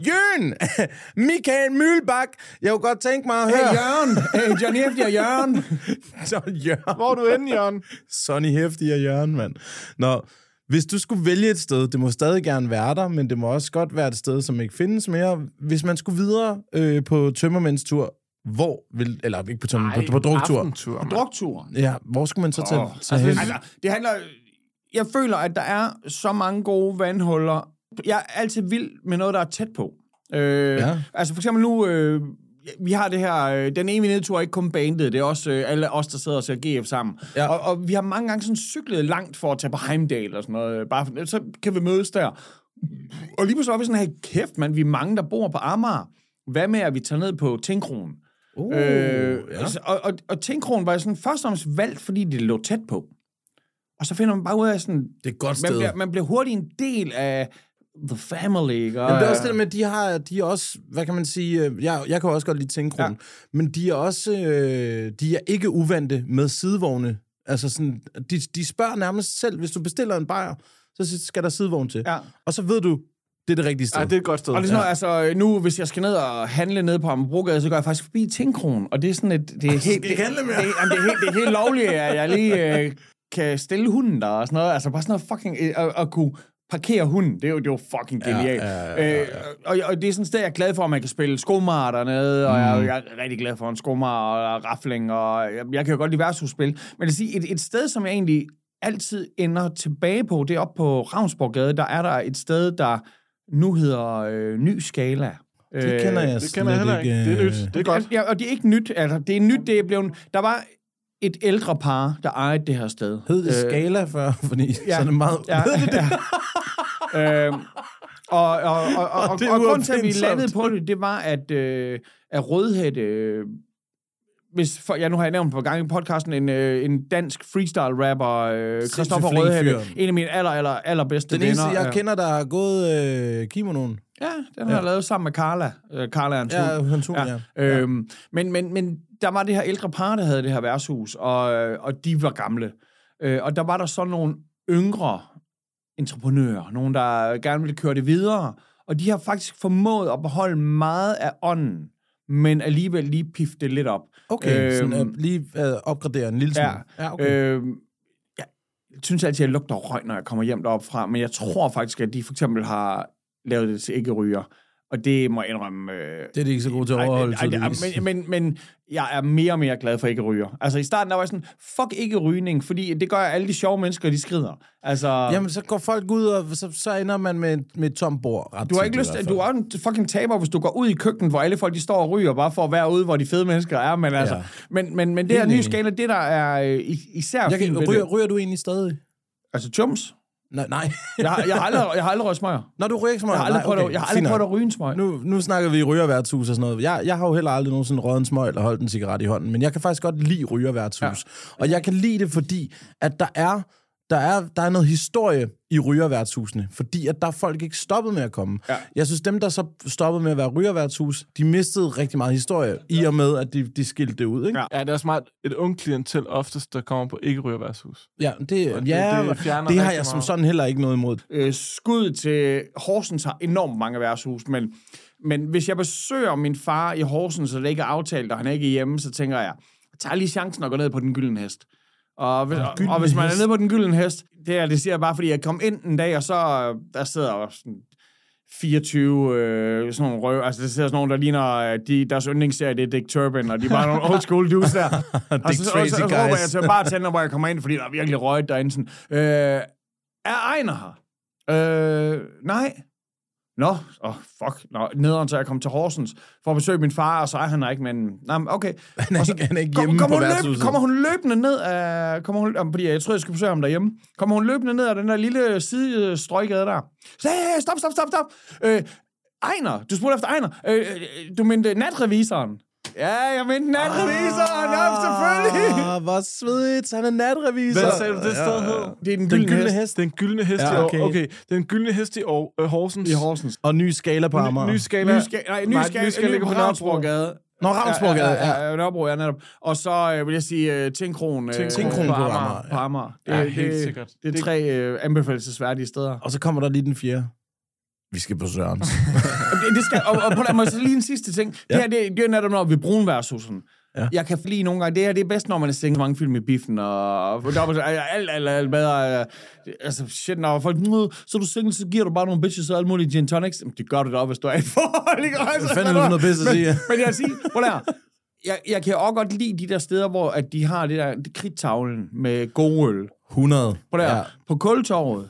Jørgen! Michael Mølbak! Jeg kunne godt tænke mig at høre... Hey, Jørgen! Hey, Johnny Hefti og Jørgen! Så Jørgen. Hvor er du henne, Jørgen? Sonny Heftig og Jørgen, mand. Nå, hvis du skulle vælge et sted, det må stadig gerne være der, men det må også godt være et sted, som ikke findes mere. Hvis man skulle videre øh, på tømmermændstur, hvor vil... Eller ikke på tømmer, på, på druktur. Aftentur, mand. Druktur. Ja, hvor skulle man så tage, Oh, altså, hen? altså, det handler... Jeg føler, at der er så mange gode vandhuller. Jeg er altid vild med noget, der er tæt på. Øh, Ja. Altså for eksempel nu... Øh, vi har det her, øh, den ene nedtur er ikke kun bandet, det er også øh, alle os, der sidder og ser GF sammen. Ja. Og, og vi har mange gange sådan cyklet langt for at tage på Heimdal og sådan noget, øh, bare for, så kan vi mødes der. Og lige pludselig var vi sådan her, kæft mand, vi er mange, der bor på Amager. Hvad med, at vi tager ned på Tinkronen? Uh, Øh, ja. altså, og, og, og Tinkronen var sådan først og fremmest valgt, fordi det lå tæt på. Og så finder man bare ud af sådan, Det er et godt man sted. bliver, man bliver hurtigt en del af the family. Ikke? Og, Jamen, det er også det der med, at de har, de er også, hvad kan man sige, øh, jeg, jeg kan også godt lide Tinkron, ja. men de er også, øh, de er ikke uvante med sidevogne. Altså sådan, de, de spørger nærmest selv, hvis du bestiller en bajer, så skal der sidevogn til. Ja. Og så ved du, det er det rigtige sted. Ja, det er et godt sted. Og det er sådan, ja. altså, nu, hvis jeg skal ned og handle ned på Amagerbrogade, så går jeg faktisk forbi Tinkron, og det er sådan et... Det er helt, det, ikke handle mere. Det, jamen, det, er helt, det er helt lovligt, at jeg lige øh, kan stille hunden der og sådan noget. Altså bare sådan noget fucking... Øh, at, at kunne parkere hunden, det er jo, det er jo fucking genialt. ja, ja, ja, Øh, og, og det er sådan et sted, jeg er glad for, at man kan spille skomar dernede, og jeg, jeg er rigtig glad for en skomar og rafling, og jeg, jeg kan jo godt lide værtshusspil. Men det sige, et, et sted, som jeg egentlig altid ender tilbage på, det er oppe på Ravnsborggade, der er der et sted, der nu hedder øh, Ny Skala. det kender jeg Det kender jeg heller ikke. Det er øh, nyt. Det er godt. Ja, og det er ikke nyt. Altså, det er nyt, det er blevet... Der var et ældre par, der ejede det her sted. Hed det Skala før? Fordi ja. så er det meget... Ja, det der. øhm, og, og, og, og, og, det er og grunden til, at vi landede på det, det var, at, øh, at Rødhætte... Øh, hvis, for, ja, nu har jeg nævnt på gang i podcasten en, øh, en dansk freestyle-rapper, øh, Christoffer Rødhætte. En af mine aller, aller, allerbedste Den eneste, venner. jeg øh, kender, der har gået øh, kimonoen. Ja, den har jeg lavet sammen med Carla. Øh, Carla en Ja, hund, ja. ja. Øhm, men, men, men der var det her ældre par, der havde det her værtshus, og, og de var gamle. Øh, og der var der så nogle yngre entreprenører, nogen, der gerne ville køre det videre, og de har faktisk formået at beholde meget af ånden, men alligevel lige pifte det lidt op. Okay, øhm, sådan, Øhm, øh, lige øh, opgradere en lille smule. Ja, ja okay. Øhm, jeg synes altid, at jeg lugter røg, når jeg kommer hjem deroppe fra, men jeg tror faktisk, at de for eksempel har lavet det til ikke ryger. Og det må jeg indrømme... Øh, det er de ikke så gode til at ej, overholde, ej, ej, tydeligvis. men, men, men jeg er mere og mere glad for ikke ryger. Altså i starten, der var jeg sådan, fuck ikke rygning, fordi det gør, at alle de sjove mennesker, de skrider. Altså, Jamen, så går folk ud, og så, så ender man med, med et tomt bord. Ret du har ikke lyst du er en fucking taber, hvis du går ud i køkkenet, hvor alle folk de står og ryger, bare for at være ude, hvor de fede mennesker er. Men, altså, Ja. men, men, men det her nye skala, det der er øh, is- især Jeg kan, ryger, ryger du egentlig stadig? Altså tums. Nej, nej. Jeg, jeg, har aldrig, jeg har aldrig røget smøger. Når du ryger ikke så meget? Jeg har aldrig nej, prøvet, okay, at, jeg har aldrig prøvet at ryge en smøg. Nu, nu snakker vi rygerværtshus og sådan noget. Jeg, jeg har jo heller aldrig nogensinde røget en smøg eller holdt en cigaret i hånden, men jeg kan faktisk godt lide rygerværtshus. Ja. Og jeg kan lide det, fordi at der er der er, der er noget historie i rygerværtshusene, fordi at der er folk ikke stoppet med at komme. Ja. Jeg synes, dem, der så stoppede med at være rygerværtshus, de mistede rigtig meget historie, i og med, at de, de skilte det ud. Ikke? Ja. Ja, det er også meget et ung klientel oftest, der kommer på ikke rygerværshus. Ja, det, det- ja, det det, det har jeg som sådan heller ikke noget imod. øh, skud til Horsens har enormt mange værtshus, men, men hvis jeg besøger min far i Horsens, og det ikke er aftalt, og han er ikke hjemme, så tænker jeg, jeg tager lige chancen og går ned på den gyldne hest. Og hvis, og, og hvis man er nede på den gyldne hest, det, er, det siger jeg bare, fordi jeg kom ind en dag, og så der sidder sådan 24 øh, sådan nogle røv, altså der sidder sådan nogle, der ligner, øh, de, deres yndlingsserie, det er Dick Turpin, og de er bare nogle old school dudes der. og så, og så, Tracy så, håber jeg til bare tænder, hvor jeg kommer ind, fordi der er virkelig røget derinde. Sådan, øh, er Ejner her? Øh, nej. Nå, åh, oh, fuck. Nå, nederen, så jeg kom til Horsens for at besøge min far, og så er han der ikke, men... Nej, okay. Han er, Og så- ikke, han er ikke Kom, hjemme kommer, på hun løb, kommer hun løbende ned af... Kommer hun, fordi jeg tror, jeg skal besøge ham derhjemme. Kommer hun løbende ned af den der lille sidestrøjgade der. Så, hey, stop, stop, stop, stop. Øh, Ejner, du spurgte efter Ejner. Øh, øh, du mente natrevisoren. Ja, jeg mente natrevisoren. Ja, selvfølgelig. Ah, hvor svedigt. Han er natrevisor. Hvad sagde du, det sted hed? Det er den Den gyldne gyldne hest. hest. Den gyldne hest Ja, i okay. okay. okay. Den gyldne hest i År, øh, Horsens. I Horsens. Og ny skala på Amager. Ny, ny skala. Ny skal, nej, ny Nej, skal, ny skala ligger på Nørrebro. Nørrebrogade. Nå, Ravnsborgade, ja. ja, ja, Nørrebro, ja, netop. Og så øh, vil jeg sige uh, Tinkron. Uh, Tinkron på Amager, På Amager. Det, Ja, det, helt det, sikkert. Det er tre uh, anbefalesværdige steder. Og så kommer der lige den fjerde. Vi skal på Sørens. det, skal, og, og på den måde, så lige en sidste ting. Ja. Det her, det, det er netop, når vi bruger værtshusen. Ja. Jeg kan lide nogle gange, det her det er bedst, når man har set mange film i biffen, og, og der er alt, alt, alt bedre. Altså, shit, når folk, "Nå, så du single, så giver du bare nogle bitches og alle mulige gin tonics. Jamen, det gør du da også, hvis du er i forhold, ikke? Altså, Hvad fanden er noget pis at sige? Men, men jeg vil sige, prøv der. Jeg, jeg kan også godt lide de der steder, hvor at de har det der det kridtavlen med god øl. 100. Prøv der. Ja. På Kultorvet.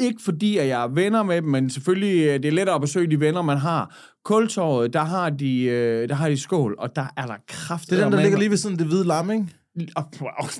Ikke fordi, at jeg er venner med dem, men selvfølgelig øh, det er lettere at besøge de venner, man har. Kultorvet, der har de, øh, der har de skål, og der er der kraft. Det er den, der ligger lige ved af det hvide lam, ikke?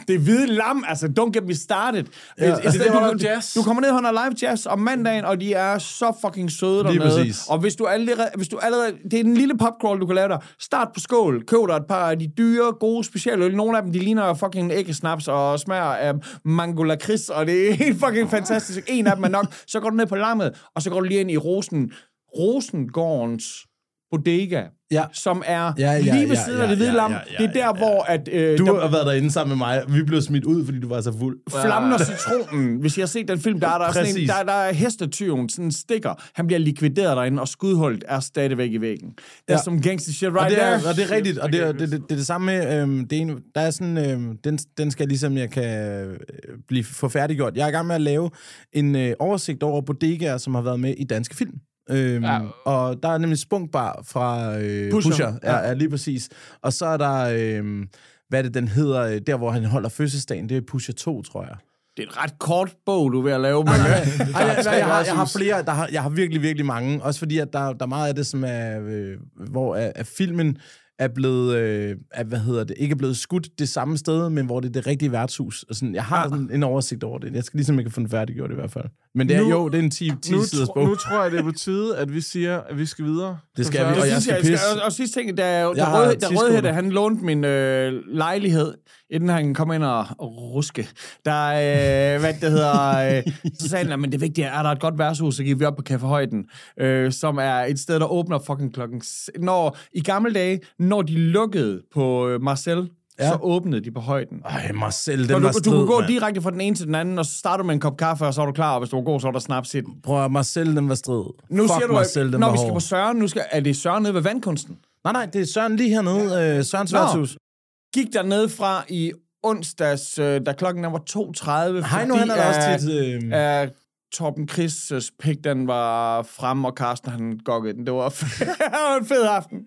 Det er hvide lam, altså, don't get me started. Ja, det hvor der er du, jazz. du kommer ned og holder live jazz om mandagen, og de er så fucking søde Lige dernede. præcis. Og hvis du, allerede, hvis du allerede... Det er en lille popcrawl, du kan lave der. Start på skål. Køb dig et par af de dyre, gode specialøl. Nogle af dem, de ligner fucking æggesnaps og smager af mango lakrids, og det er helt fucking fantastisk. En af dem er nok. Så går du ned på lammet, og så går du lige ind i Rosen, Rosengårdens bodega, Ja. som er Ja, ja, lige ved siden ja, af det hvide ja, lam. ja, ja, det er der, ja, ja. hvor at, øh, Du der, har været derinde sammen med mig. Vi blev smidt ud, fordi du var så fuld. Flammen og citronen. Hvis jeg har set den film, der er der, sådan en, Præcis. der, der er hestetyven, sådan en stikker. Han bliver likvideret derinde, og skudholdet er stadigvæk i væggen. Det er Ja. som gangster shit Og right det, there. er, og det er rigtigt, og det er det, det, det, er det samme med, øhm, det er en, der er sådan, øhm, den, den skal ligesom, jeg kan øh, blive få færdiggjort. Jeg er i gang med at lave en øh, oversigt over bodegaer, som har været med i danske film. Øhm, ja. Og der er nemlig Spunkbar fra øh, Pusher. Pusher, ja, ja, lige præcis. Og så er der, øh, hvad er det, den hedder, øh, der hvor han holder fødselsdagen, det er Pusher 2, tror jeg. Det er et ret kort bog, du er ved at lave. Men, Ej, jeg, jeg, jeg, har, jeg har flere, der har, jeg har virkelig, virkelig mange. Også fordi, at der, der er meget af det, som er, øh, hvor at, at filmen er blevet, øh, er, hvad hedder det, ikke er blevet skudt det samme sted, men hvor det er det rigtige værtshus. Og sådan, jeg har sådan en oversigt over det. Jeg skal ligesom ikke få den færdiggjort i hvert fald. Men det er Nu- jo, det er en 10, 10 Nu, siders bog. nu tror jeg, det er på tide, at vi siger, at vi skal videre. Det skal Så- vi, og jeg skal jeg pisse. skal, og, og sidste ting, da, da, Jeg Rød, da tidskoder. Rødhætte, han lånte min øh, lejlighed, inden han kom ind og, og ruske, der, øh, hvad det hedder, øh, så sagde han, men det vigtige er, er der et godt værtshus, så gik vi op på Café Højden, øh, som er et sted, der åbner fucking klokken... Når, I gamle dage, når de lukkede på øh, Marcel, Ja. ja. så åbnede de på højden. Ej, Marcel, den Så var du, du strid, kunne gå mand. direkte fra den ene til den anden, og så starter du med en kop kaffe, og så er du klar, og hvis du var god, så var der snaps i den. Prøv at Marcel, den var strid. Nu Fuck siger du, Marcel, den når vi skal hård. på Søren, nu skal, er det Søren nede ved vandkunsten? Nej, nej, det er Søren lige hernede. Øh, Sørens værtshus. gik der ned fra i onsdags, øh, da klokken var 2.30. Hej nu, han er der også tit... Øh, Uh, Torben Chris' pik, den var frem, og Carsten, han gokkede den. Det var en fed aften.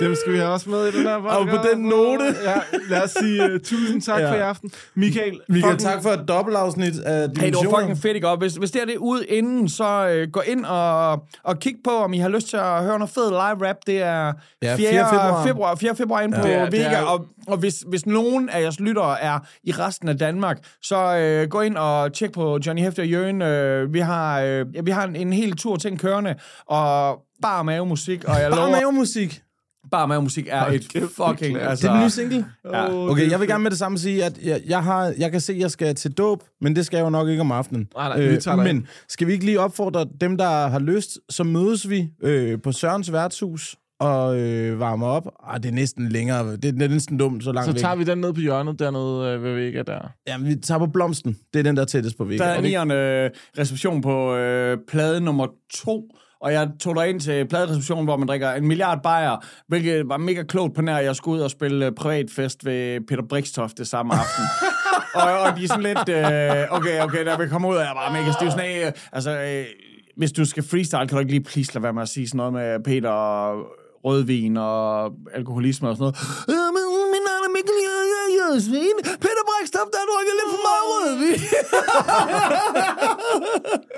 Dem skal vi have også med i den her Og på den note. Ja, lad os sige uh, tusind tak Ja. ja. for i aften. Michael, Michael, fucking- tak for et dobbeltafsnit af Hey, det Dimensioner. var fucking fedt, ikke? Og hvis, hvis det er det ude inden, så øh, gå ind og, og kig på, om I har lyst til at høre noget fed live rap. Det er Ja, 4. 4. februar. februar, 4. februar inde på Det er- det Vega. er- Og, og hvis, hvis nogen af jeres lyttere er i resten af Danmark, så øh, gå ind og tjek på Johnny Hefter Jørgen. Øh, vi har, øh, ja, vi har en, en hel tur ting kørende, og bare mave musik, og jeg Bare lover, mavemusik. Bar med musik er et fucking... det er Altså, Det er den nye single? Ja. Okay, jeg vil gerne med det samme sige, at jeg, jeg, har, jeg kan se, at jeg skal til dåb, men det skal jeg jo nok ikke om aftenen. Øh, Nej, nej, vi tager dig ind. men skal vi ikke lige opfordre dem, der har lyst, så mødes vi øh, på Sørens værtshus og øh, varmer op. Ah, det er næsten længere. Det er, næsten dumt, så langt Så væk. tager vi den ned på hjørnet dernede øh, ved Vega der. Ja, vi tager på Blomsten. Det er den, der er tættest på væggen. Der er nieren øh, reception på øh, plade nummer to, og jeg tog dig ind til pladereceptionen, hvor man drikker en milliard bajer, hvilket var mega klogt på nær, jeg skulle ud og spille øh, privatfest ved Peter Brikstoft det samme aften. og, og de er sådan lidt, øh, okay, okay, da vi kommer ud, og jeg er bare mega stiv. Sådan, øh, altså, øh, hvis du skal freestyle, kan du ikke lige please lade være med at sige sådan noget med Peter og rødvin og alkoholisme og sådan noget. Mikkel Jørgensen. Peter Brikstoft, der har drukket lidt for meget rødvin.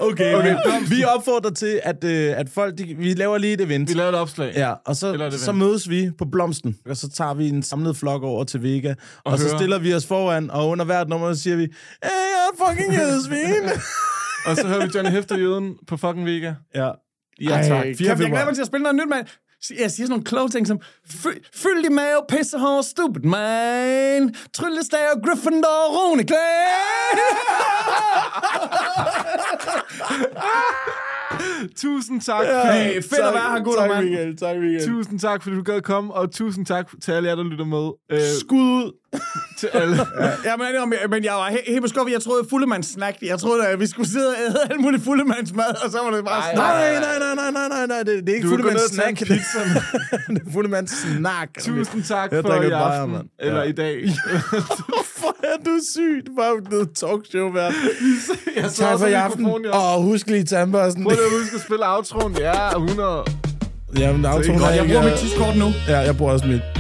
Okay, okay. Vi opfordrer til, at, øh, at folk... De, vi laver lige et event. Vi laver et opslag. Ja, og så, så mødes vi på Blomsten, og så tager vi en samlet flok over til Vega, og, og så stiller vi os foran, og under hvert nummer så siger vi, hey, jeg er fucking jødesvin. Og så hører vi Johnny Hæfter Jøden på fucking Vega. ja. Ja, tak. Ej, kan jeg glæder mig til at spille noget nyt, mand. Jeg siger sådan nogle kloge ting som, "Fy- fyld i mave, pissehår, stupid man. Tryllestav, Gryffindor, Rune Tusind tak. Hey, fedt at være her, gutter, tak, mand. Tak, Michael. Tusind tak, fordi du gad komme, og tusind tak til alle jer, der lytter med. Øh, Skud ud. til alle. Ja, men, men, men jeg var he- helt skuffet. Jeg troede, fuldemands snack. Jeg troede, at vi skulle sidde og æde alt muligt fuldemands mad, og så var det bare snak. Nej, nej, nej, nej, nej, nej, nej, det, det er ikke Du en snack. pizza. det er fuldemands snak. Tusind tak Jeg for i bajer, aften. mand. Eller Ja. i dag. Hvorfor er du syg? Du var jo blevet talkshow. Jeg så Tak for i en aften. jeg- Og husk lige tandbørsten. Prøv lige at huske at spille outroen. Ja, 100. Ja, men Så I autoen godt, er Jeg ikke... bruger mit tidskort nu. Ja, jeg bruger også mit.